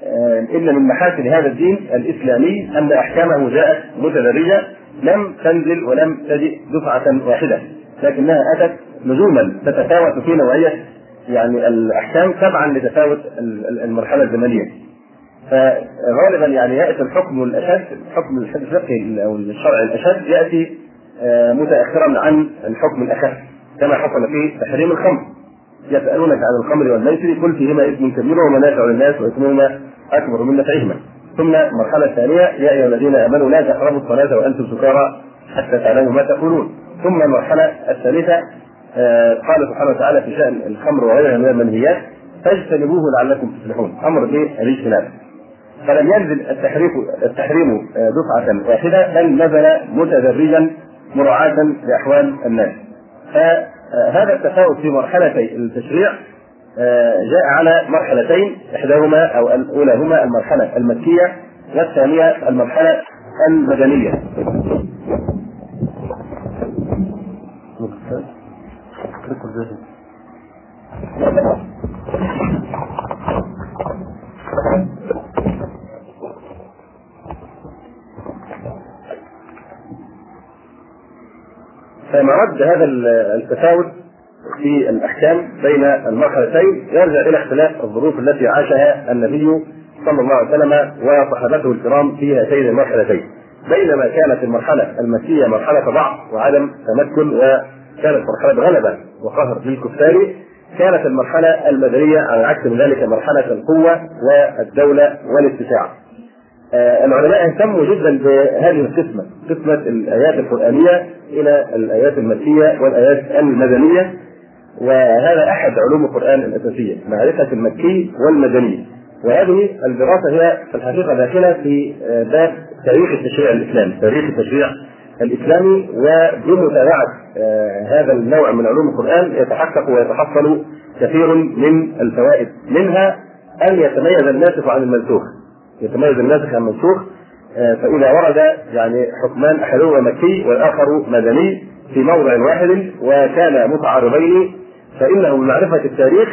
آه، من محاسن هذا الدين الإسلامي أن أحكامه جاءت متدرجة لم تنزل ولم تجئ دفعة واحدة لكنها أتت نجوما تتفاوت في نوعية يعني الأحكام تبعا لتفاوت المرحلة الزمنية. فغالبا يعني يأتي الحكم الأشد حكم الفقهي أو الشرعي الأشد يأتي آه، متاخرا عن الحكم الأخف كما حصل في تحريم الخمر. يسألونك عن الخمر والميسر قل فيهما إثم كبير ومنافع للناس وإثمهما أكبر من نفعهما. ثم المرحلة الثانية يا أيها الذين آمنوا لا تقربوا الصلاة وأنتم سكارى حتى تعلموا ما تقولون. ثم المرحلة الثالثة آه، قال سبحانه وتعالى في شأن الخمر وغيرها من المنهيات فاجتنبوه لعلكم تفلحون. أمر بالاجتناب فلم ينزل التحريم التحريم آه، دفعة واحدة بل نزل متدرجا مراعاة لأحوال الناس. فهذا التفاوت في مرحلتي التشريع آه، جاء على مرحلتين إحداهما أو الاولى المرحلة المكية والثانية المرحلة المدنية. فمرد هذا التفاوت في الأحكام بين المرحلتين يرجع إلى اختلاف الظروف التي عاشها النبي صلى الله عليه وسلم وصحابته الكرام في هاتين المرحلتين بينما كانت المرحلة المكية مرحلة ضعف وعدم تمكن وكانت مرحلة غلبة وقهر للكفار كانت المرحلة المدنية على من ذلك مرحلة القوة والدولة والاتساع. آه العلماء اهتموا جدا بهذه القسمة، قسمة الآيات القرآنية إلى الآيات المكيه والآيات المدنية وهذا أحد علوم القرآن الأساسية، معرفة المكي والمدني. وهذه الدراسة هي في الحقيقة داخلة في آه، باب تاريخ التشريع الإسلامي، تاريخ التشريع الإسلامي وبمتابعة آه، هذا النوع من علوم القرآن يتحقق ويتحصل كثير من الفوائد منها أن يتميز الناسخ عن المنسوخ يتميز الناسخ عن المنسوخ آه، فإذا ورد يعني حكمان أحدهما مكي والآخر مدني في موضع واحد وكان متعارضين فإنه بمعرفة التاريخ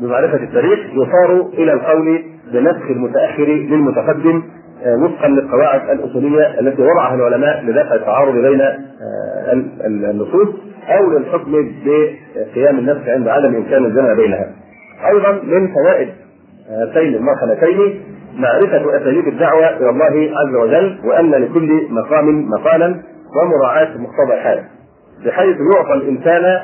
بمعرفة التاريخ يصار إلى القول بنسخ المتأخر للمتقدم آه، وفقا للقواعد الأصولية التي وضعها العلماء لدفع التعارض بين آه، النصوص أو للحكم بقيام النسخ عند عدم إمكان الجمع بينها. أيضا من فوائد هاتين المرحلتين معرفة أساليب الدعوة إلى الله عز وجل وأن لكل مقام مقالا ومراعاة مقتضى الحال بحيث يعطى الإنسان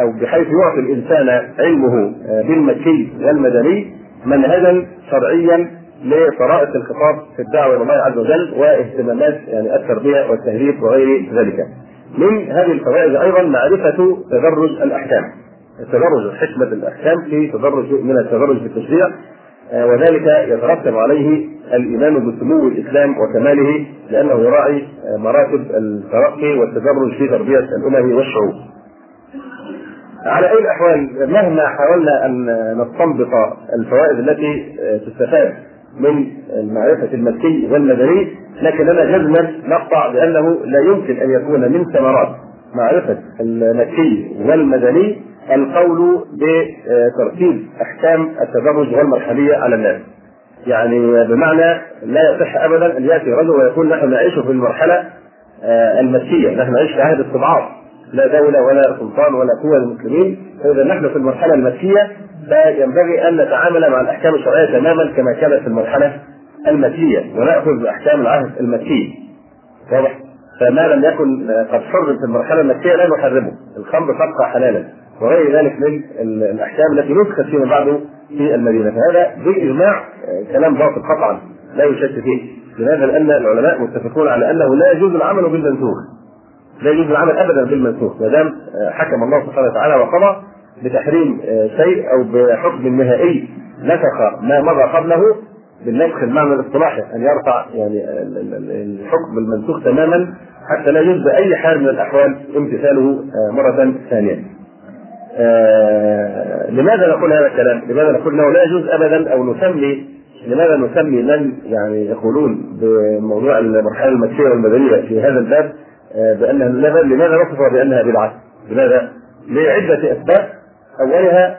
أو بحيث يعطي الإنسان علمه آه، بالمكي والمدني منهجا شرعيا لطرائق الخطاب في الدعوة إلى الله عز وجل واهتمامات يعني التربية والتهذيب وغير ذلك. من هذه الفوائد أيضا معرفة تدرج الأحكام. تدرج حكمة الأحكام في تدرج من التدرج في التشريع وذلك يترتب عليه الإيمان بسمو الاسلام وكماله لأنه يراعي آه، مراتب الترقي والتدرج في تربية الأمم والشعوب. على أي الأحوال مهما حاولنا أن نستنبط الفوائد التي تستفاد من المعرفة المكي والمدني لكننا جزما نقطع بأنه لا يمكن أن يكون من ثمرات معرفة المكي والمدني القول بترتيب أحكام التدرج والمرحلية على الناس. يعني بمعنى لا يصح ابدا أن يأتي رجل ويقول نحن نعيش في المرحلة المكيه، نحن نعيش في عهد استضعاف لا دولة ولا سلطان ولا قوة للمسلمين. فإذا نحن في المرحلة المكية فينبغي أن نتعامل مع الأحكام الشرعية تماما كما كانت في المرحلة المكية ونأخذ بأحكام العهد المكي واضح؟ فما لم يكن قد حرم في المرحلة المكية لا نحرمه. الخمر تبقى حلالا. وغير ذلك من الأحكام التي نسخت فيما بعد في المدينة فهذا بالإجماع كلام باطل قطعا لا يشك فيه لماذا؟ لأن العلماء متفقون على أنه لا يجوز العمل بالمنسوخ لا يجوز العمل ابدا بالمنسوخ ما دام حكم الله سبحانه وتعالى وقضى بتحريم شيء أو بحكم نهائي نسخ ما مضى قبله بالنسخ المعنى الاصطلاحي أن يرفع يعني الحكم المنسوخ تماما حتى لا يجوز باي حال من الأحوال امتثاله مرة ثانية. آه لماذا نقول هذا الكلام؟ لماذا نقول إنه لا يجوز ابدا أو نسمي لماذا نسمي من يعني يقولون بموضوع المرحلة المكية والمدنية في هذا الباب آه بانها لماذا نصفها بأنها بدعة؟ لماذا؟ لعدة أسباب أولها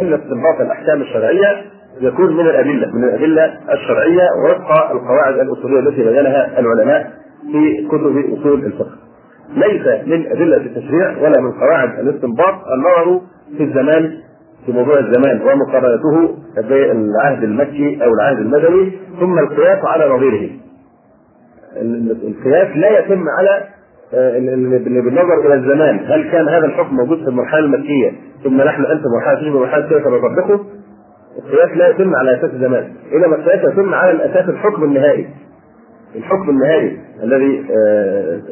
أن استنباط الأحكام الشرعية يكون من الأدلة من الأدلة الشرعية وفق القواعد الأصولية التي بينها العلماء في كتب أصول الفقه. ليس من أدلة التشريع ولا من قواعد الاستنباط النظر في الزمان في موضوع الزمان ومقارنته بالعهد المكي أو العهد المدني ثم القياس على نظيره. القياس لا يتم على بالنظر إلى الزمان. هل كان هذا الحكم موجود في المرحلة المكية؟ ثم نحن أنت مرحلة تجربه مرحلة كيف نطبقه؟ القياس لا يتم على أساس الزمان. انما القياس يتم على الاساس الحكم النهائي. الحكم النهائي الذي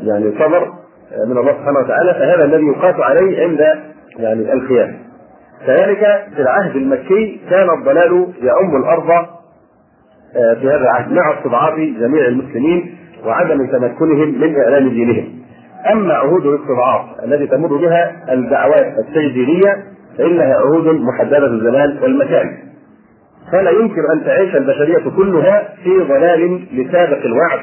يعني صدر من الله سبحانه وتعالى فهذا الذي يقاس عليه عند يعني القياس كذلك في العهد المكي كان الضلال يعم الأرض في هذا العهد مع استضعاف جميع المسلمين وعدم تمكنهم من إعلان دينهم. أما عهود الاستضعاف التي تمر بها الدعوات التجديدية فإنها عهود محددة الزمان والمكان. فلا يمكن أن تعيش البشرية كلها في ضلال لسابق الوعد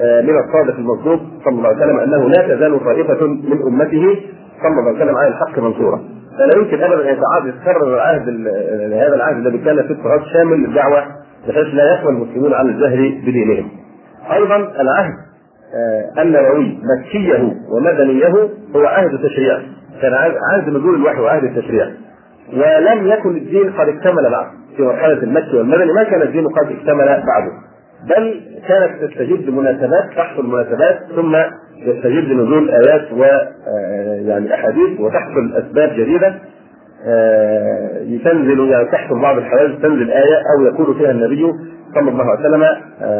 من الصادق المصدوق صلى الله عليه وسلم أنه لا تزال طائفة من أمته صلى الله عليه وسلم على الحق منصورا. فلا يمكن ابدا أن يتكرر العهد هذا العهد الذي كان في اضطهاد شامل للدعوة بحيث لا يقوى المسلمون على الجهر بدينهم. أيضا العهد النبوي مكية ومدنية هو عهد تشريع كان عهد نزول الوحي وعهد التشريع ولم يكن الدين قد اكتمل بعد في مرحلة المكي والمدني ما كان الدين قد اكتمل بعده بل كانت تستجد مناسبات تحصل مناسبات ثم يستجد نزول آيات و يعني أحاديث وتحصل أسباب جديدة تنزل يعني تحصل بعض الحوادث تنزل آية أو يقول فيها النبي صلى الله عليه وسلم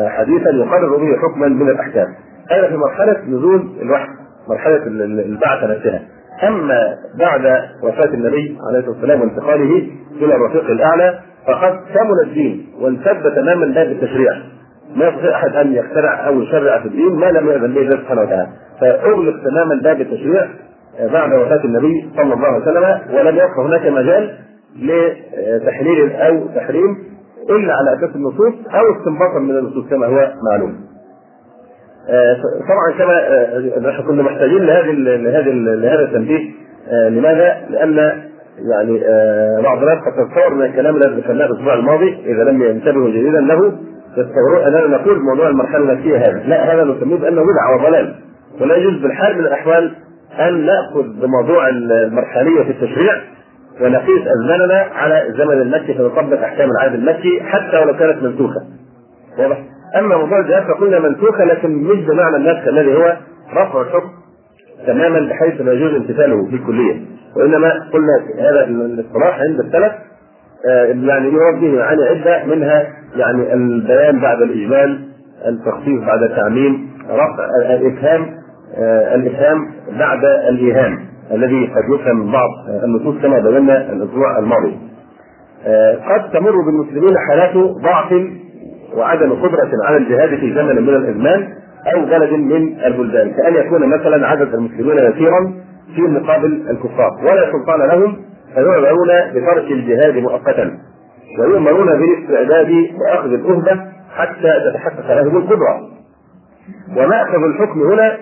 حديثا يقرر به حكما من الأحكام. هذا في مرحلة نزول الوحي، مرحلة البعثة نفسها. أما بعد وفاة النبي عليه الصلاة والسلام وانتقاله إلى الرفيق الأعلى فقد كمل الدين وانسد تماما باب التشريع. ما يستطيع أحد أن يخترع أو يشرع في الدين ما لم ياذن به الله سبحانه وتعالى. فأغلق تماما باب التشريع بعد وفاة النبي صلى الله عليه وسلم ولم يبقى هناك مجال لتحليل أو تحريم إلا على أساس النصوص أو استنباطا من النصوص كما هو معلوم. طبعا كما نحن كنا محتاجين لهذه لهذه لهذا التنبيه لماذا؟ لأن يعني بعض الناس قد تتصور من الكلام الذي ذكرناه الأسبوع الماضي إذا لم ينتبهوا جيدا له يتصورون اننا نقول موضوع المرحلة النفسية هذا، لا هذا نسميه بأنه بدعة وضلال ولا يجوز بالحال من الأحوال أن نأخذ بموضوع المرحلية في التشريع ونقيس أزماننا على الزمن المكي فنطبق أحكام العهد المكي حتى ولو كانت منسوخة. واضح؟ أما موضوع الجهاد فقلنا منسوخة لكن مش بمعنى النسخ الذي هو رفع الحكم تماما بحيث لا يجوز امتثاله بالكليه وإنما قلنا هذا الاصطلاح عند السلف يعني يراد به معاني عدة منها يعني البيان بعد الإجمال التخصيص بعد التعميم رفع الإفهام الإفهام بعد الإيهام الذي قد يفهم بعض النصوص كما بينا الأسبوع الماضي. قد تمر بالمسلمين حالات ضعف وعدم قدرة على الجهاد في زمن من الإزمان أو بلد من البلدان كأن يكون مثلا عدد المسلمين يسيرا في مقابل الكفار ولا سلطان لهم فيعمرون بترك الجهاد مؤقتا ويؤمرون بالاستعداد وأخذ الأهبة حتى تتحقق لهم القدرة. ومأخذ الحكم هنا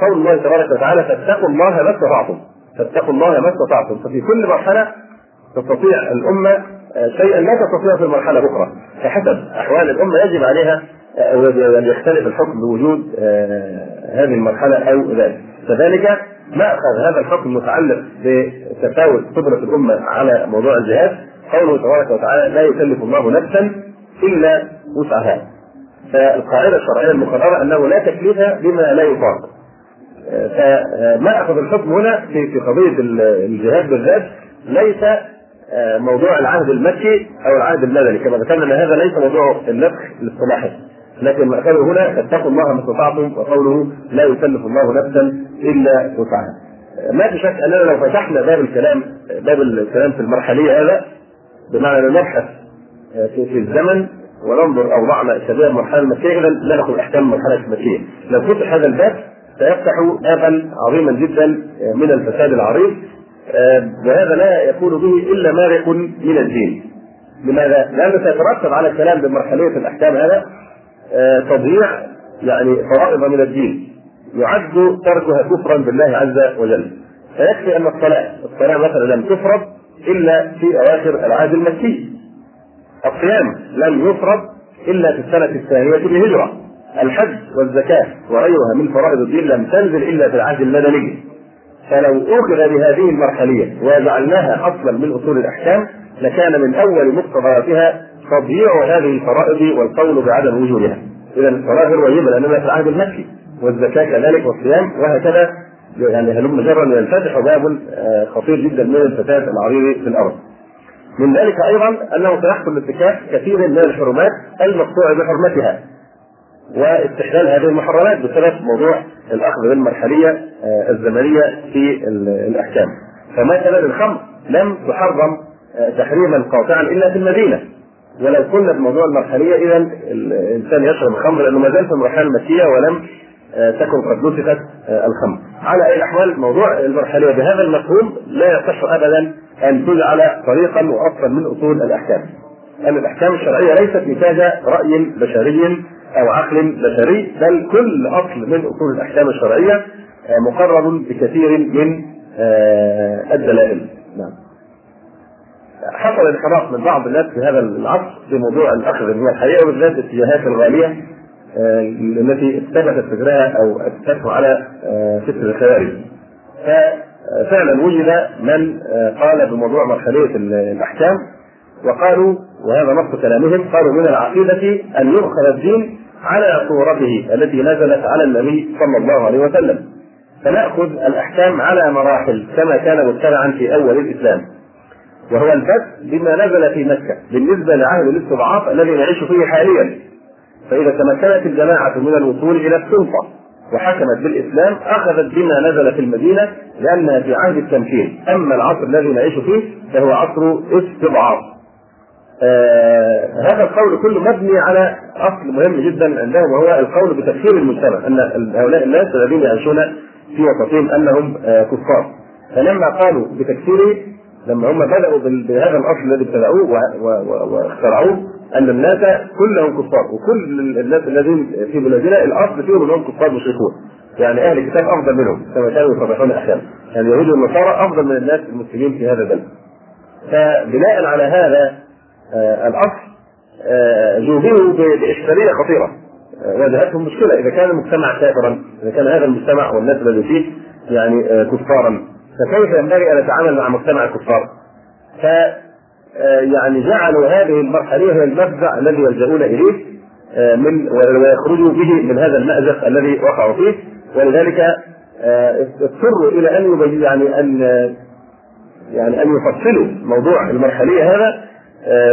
قول الله تبارك وتعالى فاتقوا الله ما استطعتم فاتقوا الله ما استطعتم. ففي كل مرحلة تستطيع الأمة شيئا لا تستطيع في المرحلة الأخرى فحسب أحوال الأمة يجب عليها أن يختلف الحكم بوجود هذه المرحلة أو ذلك. كذلك مأخذ هذا الحكم المتعلق بتفاوت قدرة الأمة على موضوع الجهاد. قوله تبارك وتعالى لا يكلف الله نفسا إلا وسعها. فالقاعدة الشرعية المقررة أنه لا تكليف بما لا يطاق. فما أخذ الحكم هنا في قضية الجهاد بالذات ليس موضوع العهد المكي أو العهد المدني. كما ذكرنا أن هذا ليس موضوع النسخ الاصطلاحي. لكن مأخذه هنا فاتقوا الله ما استطعتم وقوله لا يكلف الله نفسا إلا وسعها. ما في شك أننا لو فتحنا باب الكلام باب الكلام في المرحلية هذا بمعنى نبحث في, في الزمن وننظر أوضاعنا شباب المرحله المكيه اذا لا ناخذ أحكام المرحله المكيه. لو فتح هذا الباب سيفتح بابا عظيما جدا من الفساد العريض وهذا لا يكون به إلا مارق من الدين. لماذا؟ لأنه سيترتب على الكلام بمرحلية الأحكام هذا تضييع يعني فرائض من الدين يعد تركها كفرا بالله عز وجل. فيكفي أن الصلاة الصلاة مثلا لم تفرض إلا في أواخر العهد المكي. الصيام لم يفرض إلا في السنة الثانية للهجره الحج والزكاة وغيرها من فرائض الدين لم تنزل إلا في العهد المدني. فلو اخذ بهذه المرحلية وجعلناها أصلا من أصول الأحكام لكان من أول مقتضياتها تضييع هذه الفرائض والقول بعدم وجودها. اذا الصلاة غير لأنها في العهد المكي. والزكاة كذلك والصيام وهكذا يعني هلم جرا ينفتح باب خطير جدا من الفساد العريض في الأرض. من ذلك أيضا أنه سيحصل ارتكاب كثير من الحرمات المقطوع بحرمتها واستحلال هذه المحرمات بسبب موضوع الأخذ بالمرحلية الزمنية في الأحكام. فمثلا الخمر لم تحرم تحريما قاطعا إلا في المدينة ولو كنا بموضوع المرحلية اذا الإنسان يشرب الخمر لأنه ما زال في المرحلة المكية ولم تكن قد نسخت الخمر. على أي الاحوال موضوع المرحلية بهذا المفهوم لا يصح ابدا أن تجعل طريقا واصلا من أصول الأحكام. ان الأحكام الشرعية ليست نتاج رأي بشري أو عقل بشري بل كل أصل من أصول الأحكام الشرعية مقرر بكثير من الدلائل. نعم. حصل انحراف من بعض الناس في هذا العصر في موضوع الأخذ من الحقيقة وبالذات الاتجاهات الغاليه التي اثبتت فكرها أو اثبته على فكر الخوارج. ففعلا وجد من قال بموضوع مرحلية الأحكام وقالوا وهذا نص كلامهم قالوا من العقيدة أن يؤخذ الدين على صورته التي نزلت على النبي صلى الله عليه وسلم. فنأخذ الأحكام على مراحل كما كان متبعا في أول الإسلام. وهو البدء بما نزل في مكة بالنسبة لعهد الاستضعاف الذي نعيش فيه حاليا. فإذا تمكنت الجماعة من الوصول إلى السلطة وحكمت بالإسلام أخذت بما نزل في المدينة لأنها في عهد التمكين. أما العصر الذي نعيش فيه فهو عصر استضعاف آه هذا القول كله مبني على أصل مهم جدا عندهم وهو القول بتكفير المجتمع أن هؤلاء الناس الذين يعيشون في وسطهم أنهم آه كفار. فلما قالوا بتكفيره لما هم بدأوا بهذا الأصل الذي ابتدعوه واخترعوه أن الناس كلهم كفار وكل الناس الذين في بلادنا الأصل فيهم أنهم كفار مشركون. يعني أهل الكتاب أفضل منهم كما كانوا يصرحون أحيانا. يعني اليهود والنصارى أفضل من الناس المسلمين في هذا البلد. فبناء على هذا آه الأصل آه جوبلوا بإشكالية خطيرة. واجهتهم مشكلة. إذا كان المجتمع كافرا إذا كان هذا المجتمع والناس الذي فيه يعني آه كفارا فكيف ينبغي أن نتعامل مع مجتمع الكفار؟ ف يعني جعلوا هذه المرحلة هي المفزع الذي يلجؤون إليه من ويخرجوا به من هذا المأزق الذي وقعوا فيه. ولذلك اضطروا إلى أن يبين يعني أن يعني أن يفصلوا موضوع المرحليه هذا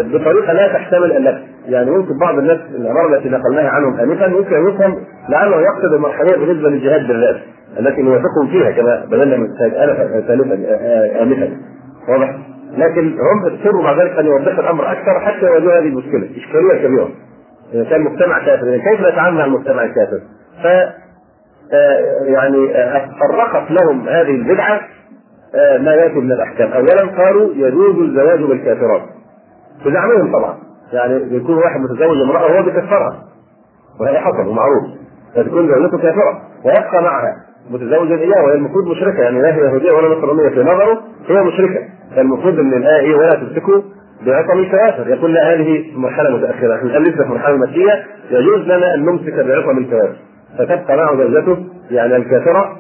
بطريقة لا تحتمل اللبس يعني يمكن بعض الناس العباره التي نقلناها عنهم انفا يمكن يفهم لعله يقصد المرحليه بالنسبة للجهاد بالذات التي نوافقهم فيها كما بدلنا من ثالثا انفا. واضح؟ لكن هم اضطروا مع ذلك أن يوضحوا الأمر أكثر حتى يواجهوا هذه المشكلة، إشكالية كبيرة. إذا كان مجتمع كافر، كيف نتعامل مع المجتمع الكافر؟ ف يعني فرقت لهم هذه البدعة ما يأتي من الأحكام، اولا قالوا يجوز الزواج بالكافرات. بزعمهم طبعا، يعني يكون واحد متزوج امرأة وهو بكفرها. وهذا حصل ومعروف. فتكون زوجته كافرة ويبقى معها متزوجا اياها وهي المفروض مشركة يعني لا هي يهودية ولا نصرانية في نظره هي مشركة. فالمفروض إن الآية إيه ولا تمسكوا بعصم الكوافر. يقول لا هذه مرحلة متأخرة. إحنا الآن لسه في مرحلة مكيه يجوز لنا أن نمسك بعصم الكوافر. فتبقى معه زوجته يعني الكافرة.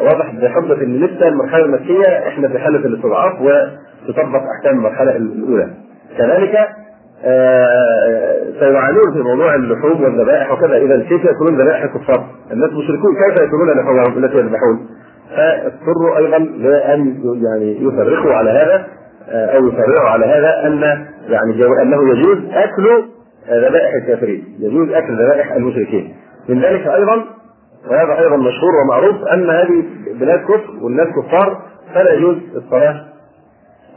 واضح بحجة إن لسه المرحلة المكيه إحنا في حالة الاستضعاف وتطبق أحكام المرحلة الأولى. كذلك سيعانون في موضوع اللحوم والذبائح وكذا إذا كيف يأكلون ذبائح الكفار؟ الناس مشركون كيف يأكلون لحومهم التي يذبحون؟ فاضطروا أيضا لأن يعني يفرقوا على هذا أو يفرعوا على هذا أن يعني أنه يجوز أكل ذبائح الكافرين يجوز أكل ذبائح المشركين من ذلك أيضا وهذا أيضا مشهور ومعروف أن هذه بلاد كفر والناس كفار فلا يجوز الصلاة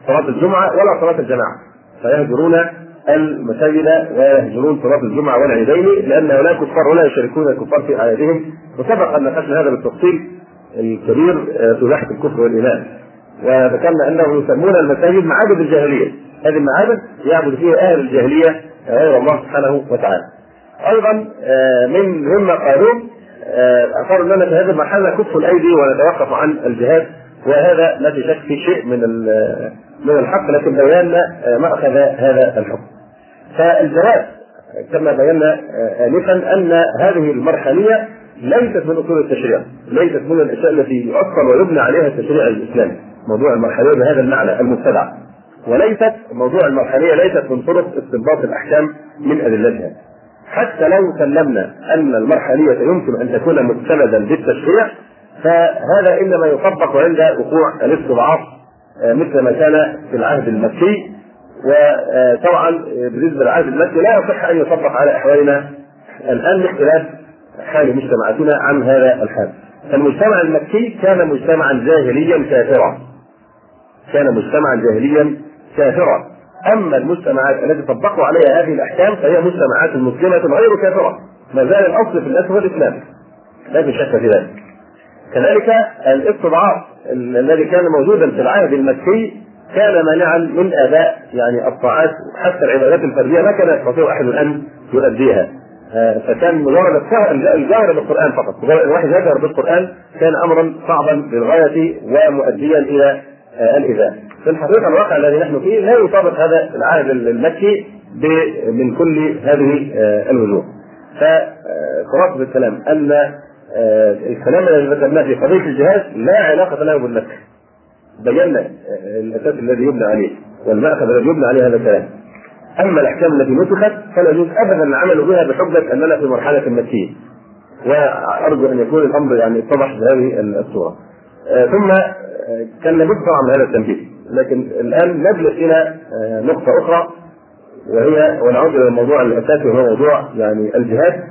صلاة الجمعة ولا صلاة الجماعة فيهجرون المساجد ويهجرون صلاة الجمعة والعيدين لأن هؤلاء كفار ولا يشاركون الكفار في اعيادهم وسبق أن ناقشنا هذا بالتفصيل الكبير في بحث الكفر والإيمان. وذكرنا انه يسمون المساجد معابد الجاهلية. هذه المعابد يعبد فيها أهل الجاهلية غير الله سبحانه وتعالى. أيضا آه، من مما قالوه أقروا أننا في هذه المرحلة نكف الأيدي ونتوقف عن الجهاد وهذا لا شك في شيء من من الحق لكن بينا آه، ماخذ هذا الحكم. فالجواب كما بينا آه، انفا أن هذه المرحلية ليست من أصول التشريع، ليست من الأشياء التي يؤصل ويبنى عليها التشريع الإسلامي، موضوع المرحلية بهذا المعنى المبتدع. وليست موضوع المرحلية ليست من طرق استنباط الأحكام من أدلتها. حتى لو سلمنا أن المرحلية يمكن أن تكون مستندا بالتشريع فهذا إنما يطبق عند وقوع الاستضعاف مثل ما كان في العهد المكي وطبعا بالنسبة للعهد المكي لا يصح أن يطبق على أحوالنا الآن لاختلاف حال مجتمعاتنا عن هذا الحال. المجتمع المكي كان مجتمعا جاهليا كافرا. كان مجتمعا جاهليا كافرا. أما المجتمعات التي طبقوا عليها هذه الأحكام فهي مجتمعات مسلمة غير كافرة. ما زال الأصل في الاسلام الاسلام. لا شك في ذلك. كذلك الاستضعاف الذي كان موجودا في العهد المكي كان مانعا من اداء يعني الطاعات حتى العبادات الفردية ما كان يستطيع أحد أن يؤديها. آه، فكان مجرد الجهر بالقرآن فقط. الواحد يجهر بالقرآن كان أمرا صعبا للغاية ومؤديا إلى آه، الإيذاء. في الحقيقة الواقع الذي نحن فيه لا يطابق هذا العهد المكي من كل هذه آه، الوجوه. فخلاصه الكلام أن الكلام الذي ذكرناه في قضية الجهاد لا علاقة له بالنكر بينا آه، الأساس الذي يبنى عليه والمأخذ الذي يبنى عليه هذا الكلام. أما الأحكام التي نسخت فلا يجوز ابدا العمل بها بحجة أننا في مرحلة مكيه وأرجو أن يكون الأمر يعني اتضح بهذه الصورة. آه، ثم كان لابد طبعا من هذا التنبيه. لكن الآن نجلس إلى نقطة أخرى وهي ونعود إلى الموضوع الأساسي وهو موضوع يعني الجهاد.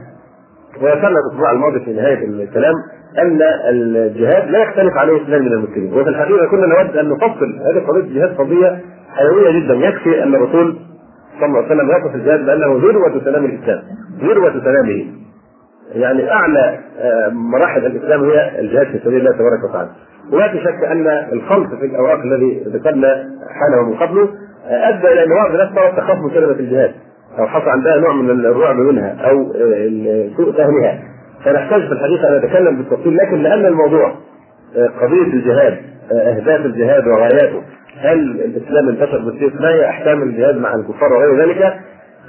وذكرنا الأسبوع الماضي في نهاية الكلام أن الجهاد لا يختلف عليه اثنان من المسلمين. وفي الحقيقة كنا نود أن نفصل هذه قضية الجهاد قضية حيوية جدا. يكفي أن الرسول صلى الله عليه وسلم يصف الجهاد بأنه ذروه سلام الإسلام. ذروه سلامه. يعني أعلى آه، مراحل الإسلام هي الجهاد في سبيل الله تبارك وتعالى. ولا شك أن الخلط في الأوراق الذي ذكرنا حاله من قبله آه، أدى إلى ان بعض الناس صارت تخاف من كلمه الجهاد. أو حصل عندها نوع من الرعب منها أو سوء فهمها فنحتاج في الحقيقة أن نتكلم بالتفصيل لكن لأن الموضوع قضية الجهاد أهداف الجهاد وغاياته هل الإسلام انتشر بالسيف ما هي احكام الجهاد مع الكفار وغير ذلك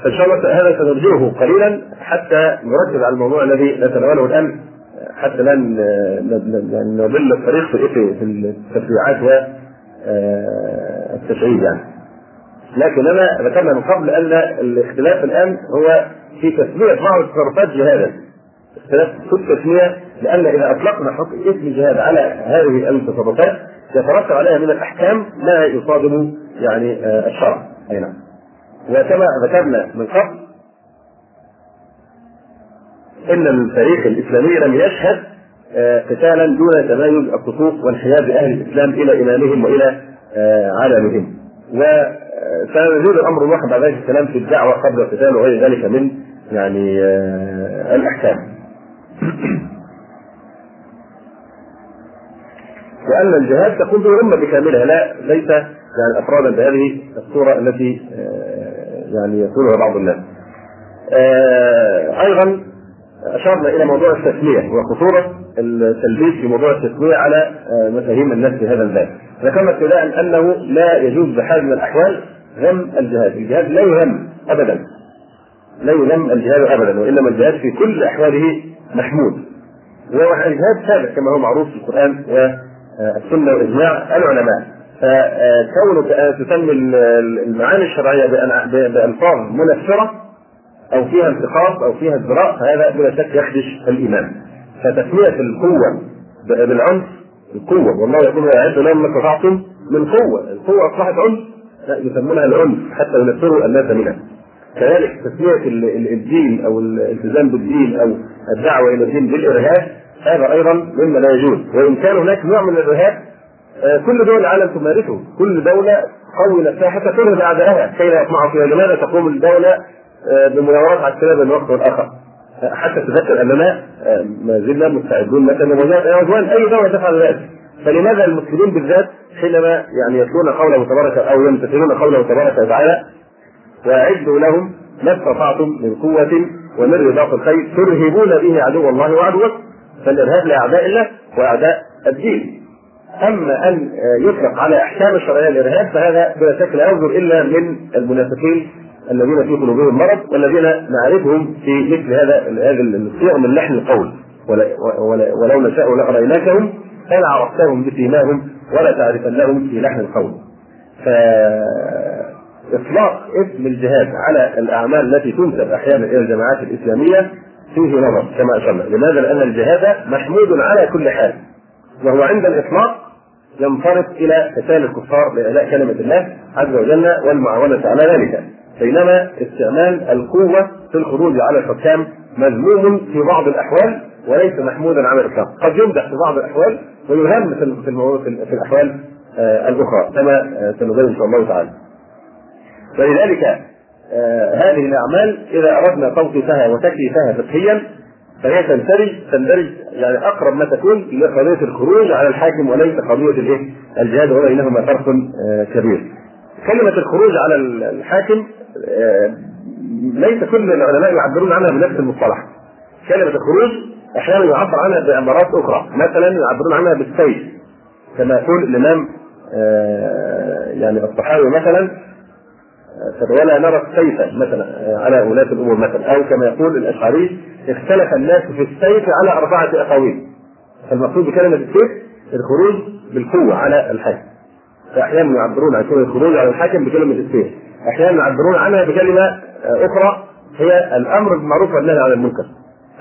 فإن شاء الله هذا سنرجعه قليلا حتى نركز على الموضوع الذي نتناوله الآن حتى لا نضل الطريق في التشريعات والتشعيب يعني. لكننا ذكرنا من قبل أن الاختلاف الآن هو في تسمية بعض التصرفات جهادا. اختلاف في التسميه لأن إذا أطلقنا حكم اسم جهاد على هذه التصرفات يترتب عليها من الأحكام ما يصادم يعني آه، الشرع. أي نعم. وكما ذكرنا من قبل إن التاريخ الإسلامي لم يشهد آه، قتالا دون تمايز الصفوف وانحياز أهل الإسلام إلى إمامهم وإلى آه، عالمهم. و سيزول الأمر الواحد بعد ذلك الكلام في الدعوة قبل القتال وغير ذلك من يعني آه، الأحكام. <clears throat> وأن الجهاد تكون به امه بكاملها لا ليس يعني أفرادا بهذه الصورة التي آه، يعني يقولها بعض الناس. آه، أيضا أشرنا إلى موضوع التسميه وخطوره التلبيس في موضوع التسميه على مفاهيم الناس في هذا الباب. ذكرنا ابتداء أنه لا يجوز بحال من الأحوال ذم الجهاد، الجهاد لا يذم ابدا. لا يذم الجهاد ابدا وإنما الجهاد في كل أحواله محمود. والجهاد ثابت كما هو معروف في القرآن والسنة وإجماع العلماء. فكونك تسمي المعاني الشرعية بألفاظ منفرة أو فيها انتقاص أو فيها ازدراء فهذا بلا شك يخدش الإيمان. فتسمية القوة بالعنف القوة والله يقول اعد لهم ما استطعتم من قوة، القوة أصبحت عنف لا يسمونها العنف حتى ينفروا الناس منها. كذلك تسمية الدين أو الالتزام بالدين أو الدعوة إلى الدين بالإرهاب هذا أيضا مما لا يجوز. وإن كان هناك نوع من الإرهاب آه، كل دول العالم تمارسه. كل دولة قوي نفسها حتى ترهب اعدائها كي لا يطمعوا فيها لماذا تقوم الدولة آه، بمناورات عسكريه بين وقت والاخر حتى تذكر أننا آه، ما زلنا مستعدون مثلا وجوان أي دولة تفعل ذلك؟ فلماذا المسلمين بالذات حينما يعني يتلون قوله تبارك أو يمتثلون قوله تبارك وتعالى واعدوا لهم ما استطعتم من قوة ومن رباط الخيل ترهبون به عدو الله وعدوكم فالإرهاب لأعداء الله وأعداء الدين. أما أن يطلق على أحكام الشرعية الإرهاب فهذا بلا شك لا يصدر إلا من المنافقين الذين في قلوبهم مرض والذين نعرفهم في مثل هذا هذه الصيغ من لحن القول ولو نشاء لاريناكهم فلا عرفتهم بسيماهم ولا تعرفنهم في لحن القول. فإطلاق اسم الجهاد على الأعمال التي تنسب أحيانا إلى الجماعات الإسلامية فيه نظر كما أشرنا، لماذا؟ لأن الجهاد محمود على كل حال وهو عند الإطلاق ينصرف إلى قتال الكفار لاعلاء كلمة الله عز وجل والمعاونة على ذلك بينما استعمال القوة في الخروج على الحكام مذموم في بعض الأحوال وليس محمودا على الإطلاق، قد يمدح في بعض الأحوال ويهان في في, الأحوال آه، الأخرى كما آه، سنبين إن شاء الله تعالى. ولذلك آه، هذه الأعمال إذا أردنا توصيفها وتكييفها فقهيا فهي تندرج تندرج يعني أقرب ما تكون لقضيه الخروج على الحاكم وليس قضية الإيه؟ الجهاد وبينهما فرق كبير. كلمة الخروج على الحاكم ليس كل العلماء يعبرون عنها بنفس المصطلح. كلمة الخروج أحيانا يعبر عنها بعبارات أخرى. مثلا يعبرون عنها بالسيف. كما يقول الإمام آه، يعني الصحابي مثلا ولا نرى السيف مثلا آه، على ولاة الأمور مثلا. أو كما يقول الأشعري اختلف الناس في السيف على أربعة أقاويل. فالمقصود بكلمة السيف الخروج بالقوة على الحاكم. فاحيانا يعبرون عن الخروج على الحاكم بكلمة السيف. أحيانا يعبرون عنها بكلمة أخرى هي الأمر بالمعروف والنهي عن المنكر.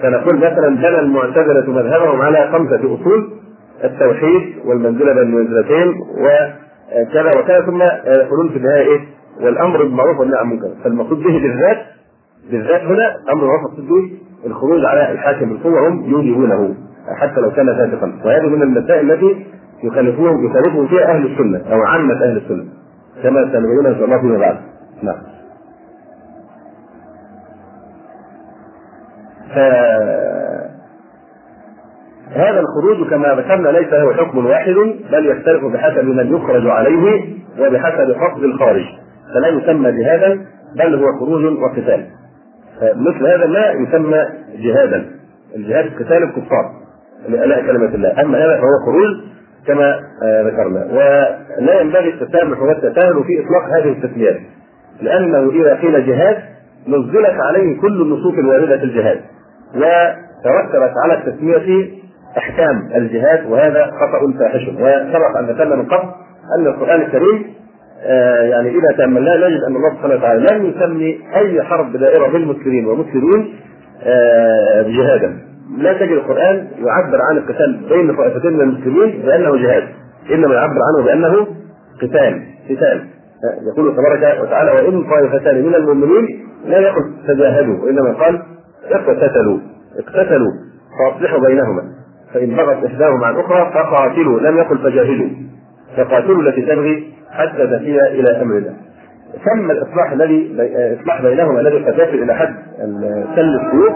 فنقول مثلا بنى المعتزلة مذهبهم على خمسة أصول التوحيد والمنزلة بين المنزلتين وكذا وكذا ثم يقولون في النهاية إيه؟ والأمر بالمعروف والنهي عن المنكر. فالمقصود به بالذات بالذات هنا أمر معروف به الخروج على الحاكم بالقوة هم يوجبونه حتى لو كان فاسقا. وهذه من المسائل التي يخالفون يخالفهم فيها أهل السنة أو عامة أهل السنة. كما سنبين إن شاء الله فيما بعد. نعم. هذا الخروج كما ذكرنا ليس هو حكم واحد بل يختلف بحسب من يخرج عليه وبحسب قصد الخارج. فلا يسمى جهادا بل هو خروج وقتال. مثل هذا لا يسمى جهادا. الجهاد قتال الكفار لألاء كلمة الله. أما هذا فهو خروج كما آه، ذكرنا. ولا ينبغي التسامح والتساهل في إطلاق هذه التسميات لأنه إذا قيل جهاد نزلت عليه كل النصوص الواردة في الجهاد وترتبت على التسمية أحكام الجهاد وهذا خطأ فاحش. وسبق أن ذكرنا من قبل أن القرآن الكريم آه يعني إذا تأملناه نجد أن الله سبحانه وتعالى لم يسمي أي حرب دائرة بالمسلمين والمسلمين آه جهادا. لا تجد القرآن يعبر عن القتال بين طائفتين من المسلمين بأنه جهاد إنما يعبر عنه بأنه قتال قتال. يقول تبارك وتعالى وإن طائفتان من المؤمنين لا يقل تجاهدوا وإنما قال اقتتلوا اقتتلوا فأصلحوا بينهما. فإن بغت إحداهما عن أخرى فقاتلوا لم يقل فجاهدوا فقاتلوا التي تبغي حتى تفي إلى أمر الله. ثم الإصلاح الذي إصلاح بينهما الذي قد إلى حد سل السيوف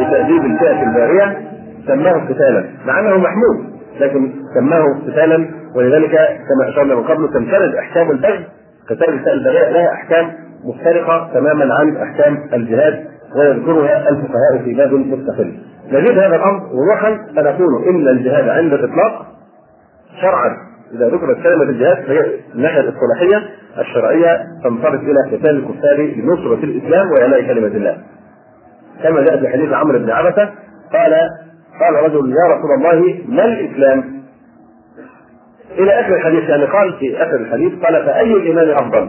لتاديب الفئة الباغية سماه قتالا مع أنه محمود لكن سماه قتالا ولذلك كما أشرنا من قبل تمتد أحكام البغي قتال الفئة الباغية لها أحكام مختلفه تماما عن أحكام الجهاد ويذكرها الفقهاء في باب مستقل. نزيد هذا الأمر وضوحا فنقول إن الجهاد عند الإطلاق شرعا إذا ذكرت كلمة الجهاد فهي الناحيه الاصطلاحيه الشرعية تنصرف إلى قتال الكفار لنصرة الإسلام وإعلاء كلمة الله. كما جاء في حديث عمرو بن عبسة قال قال رجل يا رسول الله ما الإسلام؟ إلى آخر الحديث يعني قال في آخر الحديث قال فأي الإيمان أفضل؟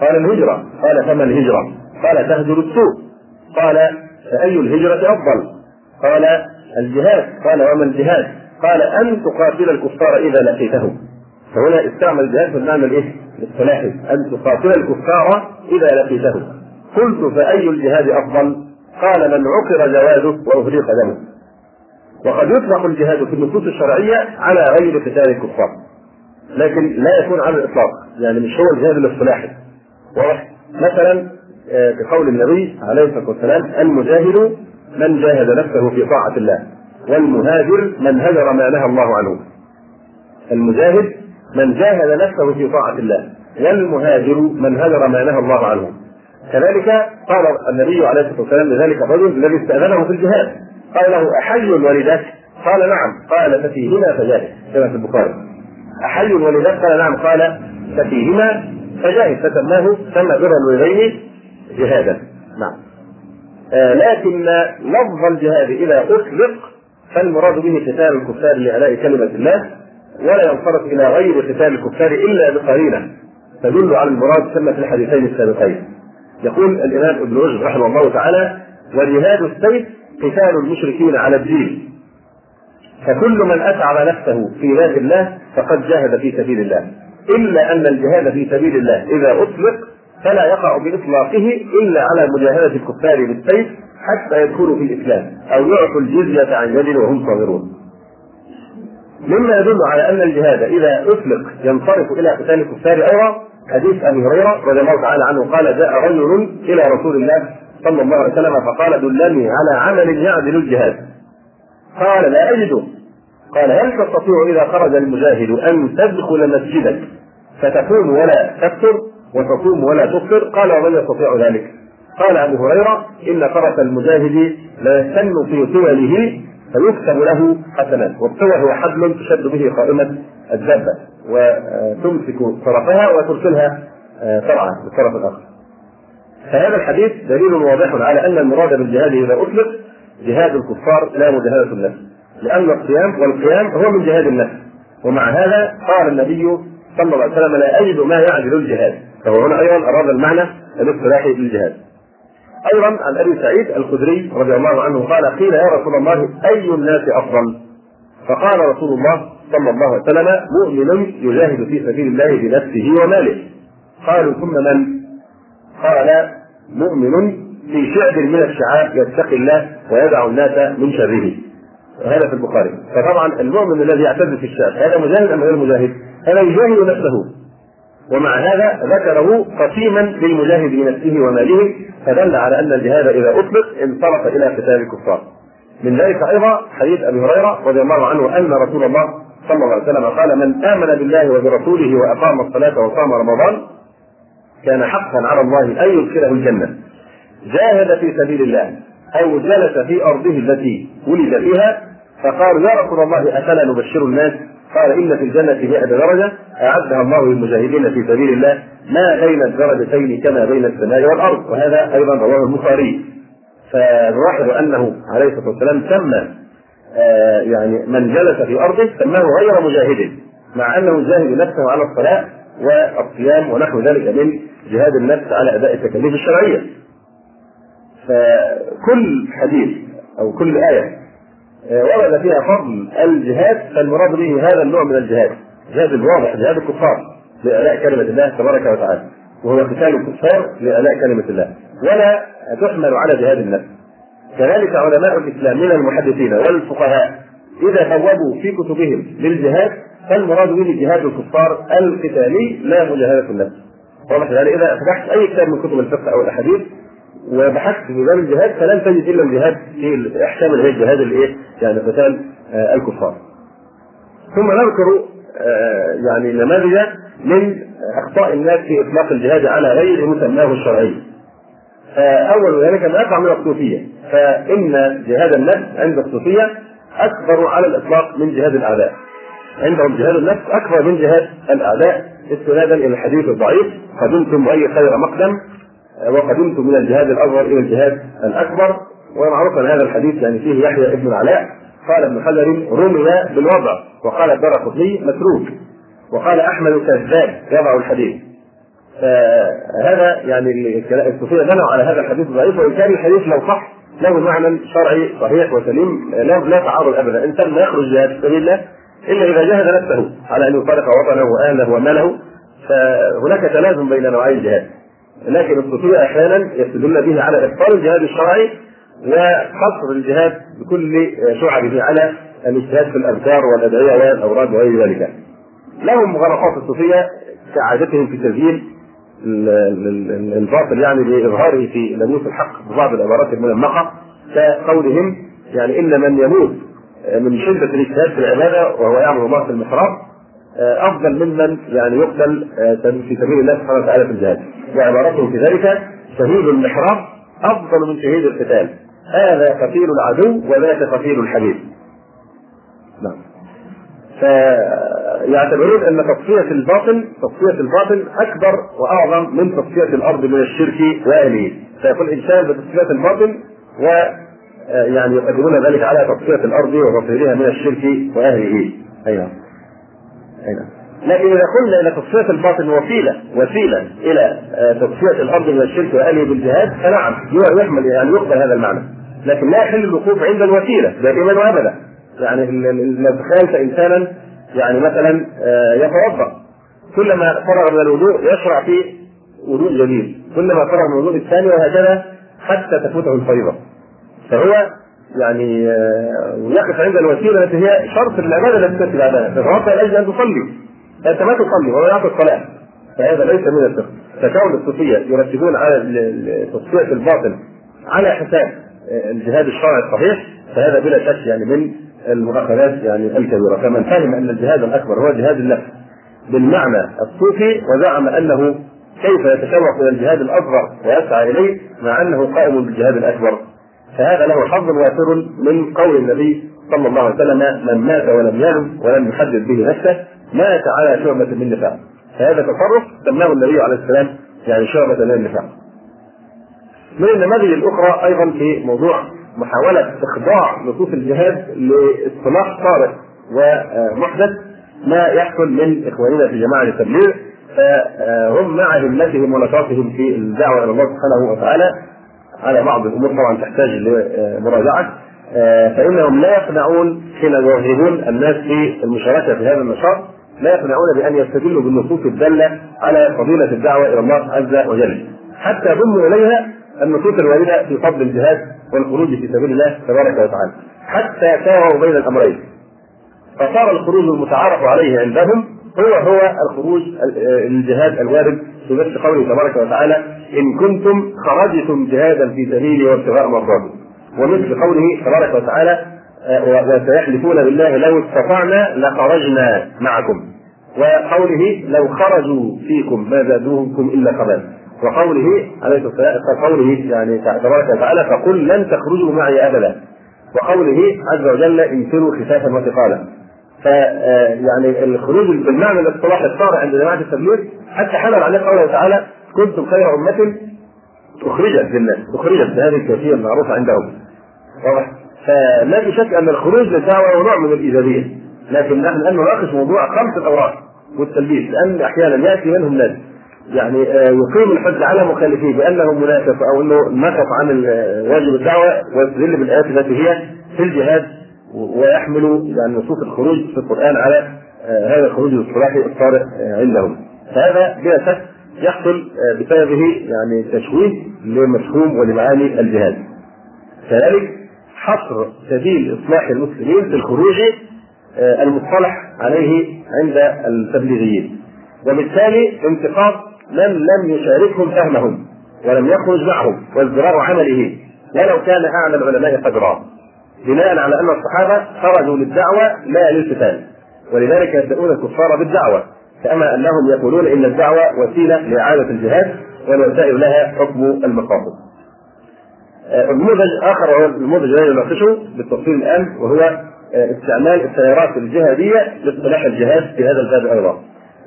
قال الهجرة قال فما الهجرة؟ قال تهجر السوء قال فأي الهجرة أفضل؟ قال الجهاد قال وما الجهاد؟ قال أن تقاتل الكفار إذا لقيتهم فهنا استعمل الجهاد في المعنى الإيه؟ الاصطلاحي أن تقاتل الكفار إذا لقيتهم قلت فأي الجهاد أفضل؟ قال من عقر جواده وأهريق دمه. وقد يطلق الجهاد في النصوص الشرعية على غير قتال الكفار. لكن لا يكون على الإطلاق يعني مش هو الجهاد الاصطلاحي. مثلا آه، كقول النبي عليه الصلاة والسلام المجاهد من جاهد نفسه في طاعة الله والمهاجر من هجر ما نهى الله عنه. المجاهد من جاهد نفسه في طاعة الله والمهاجر من هجر ما نهى الله عنه. كذلك قال النبي عليه الصلاة والسلام لذلك الرجل الذي استأذنه في الجهاد. قال له أحي ولدك؟ قال نعم. قال ففيهما فجاهد كما في البخاري. أحي ولدك؟ قال نعم. قال ففيهما فجاهد فسماه سمى بر الوالدين جهادا. نعم. آه لكن لفظ الجهاد إذا أطلق فالمراد به قتال الكفار لأعلاء كلمة الله ولا ينصرف إلى غير قتال الكفار إلا بقرينة. تدل على المراد كما في الحديثين السابقين. يقول الإمام ابن رشد رحمه الله تعالى وجهاد السيف قتال المشركين على الدين. فكل من أتعب نفسه في باب الله فقد جاهد في سبيل الله. إلا أن الجهاد في سبيل الله إذا أطلق فلا يقع بإطلاقه إلا على مجاهدة الكفار بالسيف حتى يدخلوا في الإسلام أو يعطوا الجزية عن يد وهم صاغرون. مما يدل على أن الجهاد إذا أطلق ينصرف إلى قتال الكفار أيضا حديث أبي هريرة رضي الله تعالى عنه قال جاء رجل إلى رسول الله صلى الله عليه وسلم فقال دلني على عمل يعدل الجهاد. قال لا اجده قال هل تستطيع إذا خرج المجاهد أن تدخل مسجدك فتقوم ولا تكثر وتصوم ولا تفطر قال ومن يستطيع ذلك؟ قال أبو هريرة إن فرس المجاهد لا يستن في طوله فيكتب له حسنات والطوى هو حبل تشد به قائمة الدابه وتمسك طرفها وترسلها فرعا بالطرف الآخر. فهذا الحديث دليل واضح على أن المراد بالجهاد إذا أطلق جهاد الكفار لا مجاهدة النفس. لأن الصيام والقيام هو من جهاد النفس. ومع هذا قال النبي صلى الله عليه وسلم لا أجد ما يعدل الجهاد. فهو هنا أيضا أراد المعنى الاصطلاحي للجهاد. أيضا عن أبي سعيد الخدري رضي الله عنه قال قيل يا رسول الله أي الناس أفضل؟ فقال رسول الله صلى الله عليه وسلم مؤمن يجاهد في سبيل الله بنفسه وماله قالوا ثم من؟ قال مؤمن في شعب من الشعاب يتقي الله ويدع الناس من شره وهذا في البخاري فطبعا المؤمن الذي يعتز في الشعب هذا مجاهد أم غير مجاهد؟ هذا يجاهد نفسه ومع هذا ذكره قسيما للمجاهد بنفسه وماله فدل على أن الجهاد إذا أطلق انصرف إلى قتال الكفار. من ذلك أيضا حديث أبي هريرة رضي الله عنه أن رسول الله صلى الله عليه وسلم قال من آمن بالله وبرسوله وأقام الصلاة وصام رمضان كان حقا على الله أن يدخله الجنة. جاهد في سبيل الله أو جلس في أرضه التي ولد فيها فقالوا يا رسول الله أفلا نبشر الناس؟ قال إن في الجنة 100 درجة أعدها الله للمجاهدين في سبيل الله ما بين الدرجتين كما بين السماء والأرض. وهذا أيضا رواه البخاري. فنلاحظ أنه عليه الصلاة والسلام آه يعني من جلس في أرضه سماه غير مجاهد مع أنه يجاهد نفسه على الصلاة والصيام ونحو ذلك من جهاد النفس على أداء التكاليف الشرعية. فكل حديث أو كل آية ورد فيها فضل الجهاد فالمراد به هذا النوع من الجهاد جهاد الواضح جهاد الكفار لإعلاء كلمة الله تبارك وتعالى وهو قتال الكفار لإعلاء كلمة الله ولا تحمل على جهاد النفس كذلك علماء الإسلام من المحدثين والفقهاء إذا ثوبوا في كتبهم للجهاد فالمراد به جهاد الكفار القتالي لا مجاهدة النفس واضح يعني إذا فتحت أي كتاب من كتب الفقه أو الأحاديث وبحثت في باب الجهاد فلن تجد إلا الجهاد في احكام اللي هي الجهاد الايه؟ يعني قتال آه الكفار. ثم نذكر آه يعني نماذج من أخطاء الناس في إطلاق الجهاد على غير مسماه الشرعي. فاول ذلك ما يقع من الصوفية، فإن جهاد النفس عند الصوفية أكبر على الإطلاق من جهاد الأعداء. عندهم جهاد النفس أكبر من جهاد الأعداء. استنادا إلى الحديث الضعيف قدمتم أي خير مقدم؟ وقدمت من الجهاد الأصغر إلى الجهاد الأكبر. ومعروف أن هذا الحديث يعني فيه يحيى ابن العلاء قال ابن حجر رمي بالوضع. وقال الدار قطني متروك. وقال أحمد كذاب يضع الحديث فهذا يعني الصوفيه بنوا على هذا الحديث ضعيف وان كان الحديث لو صح له معنى شرعي صحيح وسليم لا لا تعارض ابدا الانسان لا يخرج جهاد في سبيل الله إلا إذا جاهد نفسه على أن يفارق وطنه وأهله وماله فهناك تلازم بين نوعي الجهاد لكن الصوفيه أحيانا يستدلون به على إبطال الجهاد الشرعي وقصر الجهاد بكل شعبه على الاجتهاد في الأذكار والأدعية والأوراد وغير ذلك. لهم غرفات الصوفية كعادتهم في تزيين الباطل يعني لإظهاره في ناموس الحق ببعض العبارات المنمقة كقولهم يعني إن من يموت من شدة الاجتهاد في العبادة وهو يعبد الله في المحراب أفضل ممن يعني يقتل في سبيل الله سبحانه وتعالى في الجهاد. وعبارته في ذلك شهيد المحراب أفضل من شهيد القتال. هذا قتيل العدو وذاك قتيل الحبيب نعم. فيعتبرون أن تصفية الباطن تصفية الباطن أكبر وأعظم من تصفية الأرض من الشرك واهله فيقول الانسان بتصفية الباطن و يعني يقدمون ذلك على تصفية الأرض وتطهيرها من الشرك وأهله. أيوه. أيوه. لكن إذا قلنا إن تصفية الباطن وسيلة وسيلة إلى تصفية الأرض من الشرك واهله بالجهاد فنعم يحمل يعني يقبل هذا المعنى. لكن لا يحل الوقوف عند الوسيلة دائما وأبدا. يعني لو تخيلت إنسانا يعني مثلا يتوضأ. كلما فرغ من الوضوء يشرع في وضوء جديد. كلما فرغ من الوضوء الثاني وهكذا حتى تفوته الفريضه فهو يعني يقف عند الوسيلة التي هي شرط العبادة التي تأتي بعدها. تتوضا لاجل أن تصلي. أنت ما تصلي ولا يعطي الصلاه فهذا ليس من الفقه. فكون الصوفية يرتبون على تصفية الباطل على حساب الجهاد الشرعي الصحيح فهذا بلا شك يعني من المؤاخذات يعني الكبيرة. فمن فهم أن الجهاد الأكبر هو جهاد النفس بالمعنى الصوفي وزعم أنه كيف يتشوق إلى الجهاد الاصغر ويسعى إليه مع أنه قائم بالجهاد الأكبر. فهذا له حظ وافر من قول النبي صلى الله عليه وسلم من مات ولم ينم ولم يحدد به نفسه مات على شعبة من نفاق. فهذا تصرف سماه النبي عليه السلام يعني شعبة من النفاق. من النماذج الأخرى أيضا في موضوع محاولة إخضاع نصوص الجهاد لاصطلاح طارئ ومحدث ما يحصل من إخواننا في جماعة التبليغ. فهم مع همتهم ونشاطهم في الدعوة إلى الله سبحانه وتعالى على بعض الأمور طبعا تحتاج لمراجعة. فإنهم لا يقنعون حين يرغبون الناس في المشاركة في هذا النشاط لا يقنعون بأن يستدلوا بالنصوص الدالة على فضيلة الدعوة إلى الله عز وجل. حتى ضموا إليها النصوص الواردة في فضل الجهاد والخروج في سبيل الله تبارك وتعالى. حتى ساووا بين الأمرين. فصار الخروج المتعارف عليه عندهم هو هو الخروج للجهاد الوارد في نفس قوله تبارك وتعالى إن كنتم خرجتم جهادا في سبيلي وابتغاء مرضاتي. ومثل قوله تبارك وتعالى وسيحلفون بالله لو استطعنا لخرجنا معكم. وقوله لو خرجوا فيكم ما زادوكم إلا خبالا. وقوله عليه الصلاة قوله يعني تبارك وتعالى فقل لن تخرجوا معي أبدا. وقوله عز وجل انفروا خفافا وثقالا فيعني الخروج بالمعنى الاصطلاحي الصارع عند جماعة التبليغ حتى حمل عليه قوله تعالى كنتم خير أمة أخرجت للناس أخرجت بهذه الكيفية المعروفة عندهم. واضح؟ فلا شك أن الخروج للدعوة نوع من الإيجابية. لكن نحن الآن نناقش موضوع خمس الأوراق والتلبيس لأن أحيانا يأتي منهم ناس. يعني يقيم الحج على مخالفيه بأنه منافق أو إنه نقص عن واجب الدعوة ويستدل بالآيات التي هي في الجهاد ويحمل يعني نصوص الخروج في القرآن على هذا الخروج الاصطلاحي الطارئ عندهم. فهذا بلا شك يحصل بسببه يعني تشويه لمفهوم ولمعاني الجهاد. كذلك حصر سبيل إصلاح المسلمين في الخروج المصطلح عليه عند التبليغيين. وبالتالي انتقاد من لم يشاركهم فهمهم ولم يخرج معهم وازدراء عمله ولو كان اعلى العلماء قدرا بناء على أن الصحابة خرجوا للدعوة لا للقتال ولذلك يبدأون الكفار بالدعوة كما أنهم يقولون إن الدعوة وسيلة لإعادة الجهاد والوسائل لها حكم المقاصد. نموذج اخر وهو النموذج الذي نناقشه بالتفصيل الآن وهو استعمال السيارات الجهادية لاصطلاح الجهاد في هذا الباب أيضا.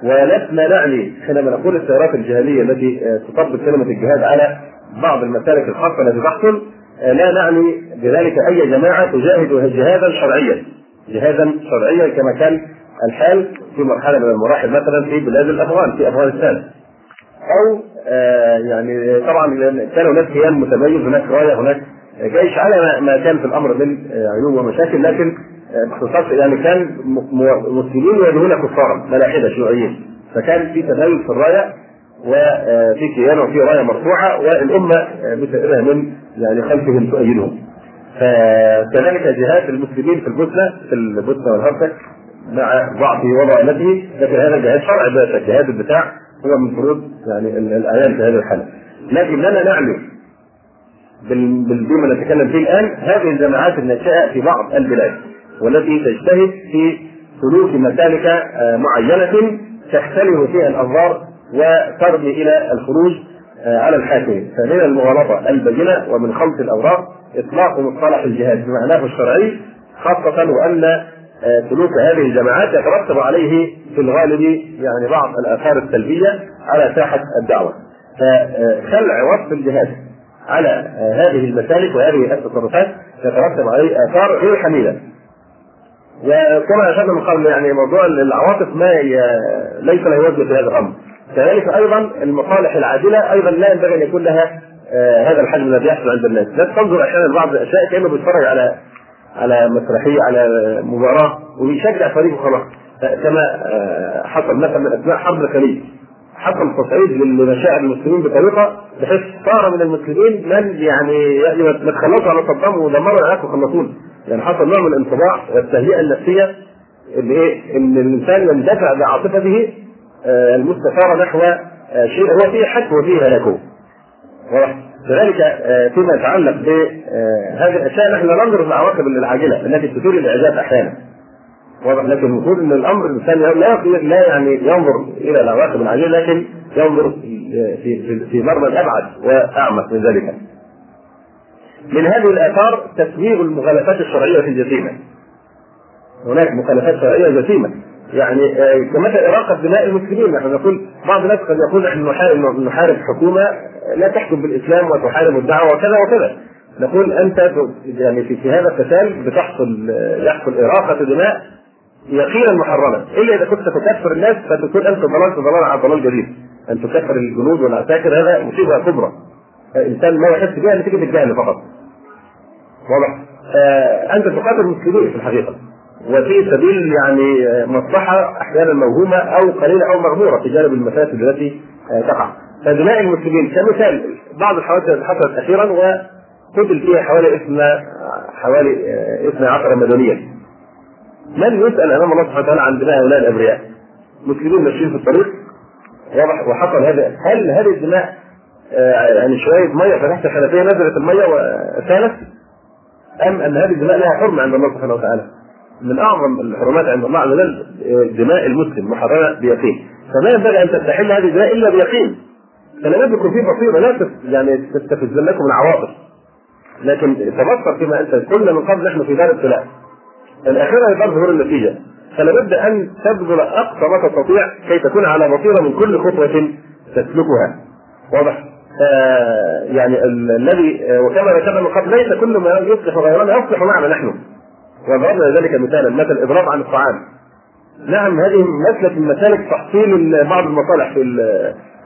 ولسنا نعني حينما نقول السيارات الجهادية التي تطبق كلمة الجهاد على بعض المسالك الخاصة التي تحصل لا نعني بذلك أي جماعة تجاهد جهادا شرعيا. جهادا شرعيا كما كان الحال في مرحلة من المراحل مثلا في بلاد الأفغان في أفغانستان. أو آه يعني طبعا كان هناك كيان متميز هناك رايه هناك جيش على ما كان في الأمر من عيوب ومشاكل لكن باختصار يعني كان مسلمين يواجهون كفارا ملاحدة شيوعيين فكان في تميز في الراية وفي كيان وفي راية مرفوعة والأمة بسائرها من يعني خلفهم تؤيدهم. فكذلك جهاد المسلمين في البوسنة في البوسنة والهرسك مع ضعفه وضعلته لكن هذا جهاد شرعي باشا جهاد الدفاع هو من فروض يعني الأعيان في هذه الحالة. لكننا نعلم بما نتكلم فيه الآن هذه الجماعات الناشئة في بعض البلاد والتي تجتهد في سلوك مسالك آه، معينة تختلف فيها الأنظار وترمي إلى الخروج آه، على الحاكم فمن المغالطة البينة ومن خلط الأوراق إطلاق مصطلح الجهاد بمعناه الشرعي خاصة وأن آه، سلوك هذه الجماعات يترتب عليه في الغالب يعني بعض الآثار السلبية على ساحة الدعوة. فخلع وصف الجهاد على هذه المسالك وهذه التصرفات يترتب عليه آثار غير حميدة. وكما اشرنا من قبل يعني موضوع العواطف ما ليس له وجه في هذا الأمر. كذلك أيضا المصالح العادلة أيضا لا ينبغي أن يكون لها آه، هذا الحجم الذي يحصل عند الناس، لا تنظر أحيانا لبعض الأشياء كأنه بيتفرج على على مسرحية على مباراة وبيشجع فريقه خلاص كما آه، حصل مثلا من أثناء حرب الخليج. حصل تصعيد لمشاعر المسلمين بطريقة بحيث صار من المسلمين من يعني يعني ما تخلصوا على صدام ودمروا العراق وخلصون يعني حصل نوع من الانطباع والتهيئة النفسية اللي إيه؟ إن الإنسان يندفع بعاطفته آه، المستثاره نحو آه، شيء هو فيه حك وفيه هلاكه كذلك آه، فيما يتعلق بهذه الأشياء نحن لا ننظر العواقب العاجلة التي تثير الاعجاب أحيانا. واضح؟ لكن المفروض إن الأمر الإنسان لا لا يعني ينظر إلى العواقب العاجلة لكن ينظر في في مرمى ابعد وأعمق من ذلك. من هذه الآثار تسويغ المخالفات الشرعية في الجسيمه. هناك مخالفات شرعية جسيمة. يعني آه، كمثل إراقة دماء المسلمين. نحن نقول بعض الناس قد يقول نحن نحارب حكومة لا تحكم بالإسلام وتحارب الدعوة وكذا وكذا. نقول أنت يعني في هذا القتال بتحصل يحصل إراقة دماء يقينا محرما. إلا إذا كنت تكفر الناس فتكون أنت ضللت ضلال على ضلال جديد. أن تكفر الجنود والعساكر هذا مصيبة كبرى. الانسان ما يحس بها نتيجه الجهل فقط. واضح. آه أنت تقاتل المسلمين في الحقيقة. وفي سبيل يعني مصلحة أحيانا موهومة أو قليلة أو مغمورة في جانب المفاسد التي آه تقع. فدماء المسلمين كمثال بعض الحوادث التي حصلت أخيرا وقتل فيها حوالي اثنى حوالي آه، اثنى عشر مدنيا. من يسأل أمام الله سبحانه وتعالى عن دماء هؤلاء الأبرياء؟ مسلمين ماشيين في الطريق. واضح وحصل هذا. هل هذه الدماء آه، يعني شوية مية فتحت الحنفيه نزلت المية وسالت؟ أم أن هذه الدماء لها حرمة عند الله سبحانه وتعالى. من أعظم الحرمات عند الله عز وجل دماء المسلم محرمة بيقين. فما ينبغي أن تستحل هذه الدماء إلا بيقين. فلا بد يكون في بصيرة لا يعني تستفزنكم العواطف. لكن تبصر فيما أنت قلنا من قبل نحن في دار ابتلاء الاخره يبقى ظهور النتيجة. فلا بد أن تبذل أقصى ما تستطيع كي تكون على بصيرة من كل خطوة تسلكها. واضح؟ يعني الذي وكما ذكرنا من قبل ليس كل ما يصلح غيرنا يصلح معنا نحن. وضربنا ذلك مثالا مثل الاضراب عن الطعام. نعم هذه مسلك من مسالك تحصيل بعض المصالح في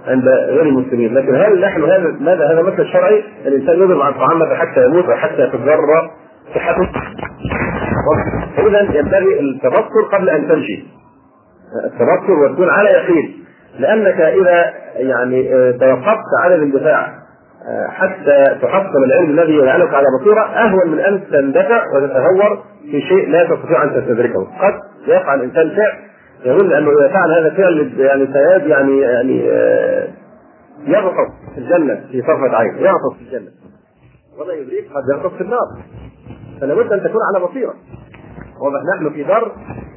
عند غير المسلمين. لكن هل نحن هذا ماذا هذا مثل شرعي الإنسان يضرب عن الطعام حتى يموت وحتى تتضرر صحته. اذا ينبغي التبصر قبل أن تمشي التبصر وتكون على يقين. لأنك إذا يعني آه، توقفت على الاندفاع آه، حتى تحصل العلم الذي يجعلك على بصيرة أهون من أن تندفع وتتهور في شيء لا تستطيع أن تستدركه. قد يقع الإنسان فعل يظن أنه إذا فعل هذا الفعل يعني سياد يعني يعني آه، يغطس في الجنة في طرفه عين يغطس في الجنة. ولا يدريك قد يغطس في النار. فلا بد أن تكون على واضح نحن في دار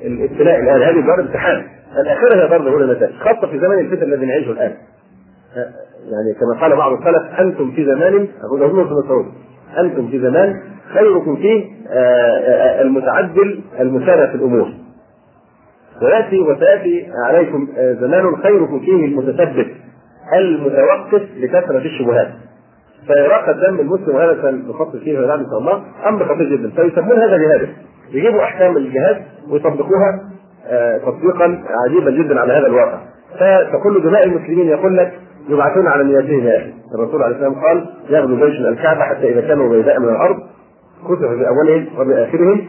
الابتلاء الآن هذه دار امتحان. الآخرة هي دار ظهور النتائج خاصة في زمن الفتن الذي نعيشه الآن. يعني كما قال بعض السلف أنتم في زمان له ابن مسعود أنتم في زمان خيركم فيه آه، آه، المتعدل المسارع في الأمور. ويأتي وسيأتي عليكم آه، زمان خيركم فيه المتثبت المتوقف لكثرة الشبهات. فإراقة دم المسلم وهذا سنفصل فيه بعد إن شاء الله أمر خطير جدا فيسمون هذا جهادا يجيبوا أحكام الجهاد ويطبقوها آه، تطبيقا عجيبا جدا على هذا الواقع. فتقول دماء المسلمين يقول لك يبعثون على نياتهم يا أخي الرسول عليه السلام قال يغزو جيش الكعبة حتى إذا كانوا بيداء من الأرض كتب باولهم وباخرهم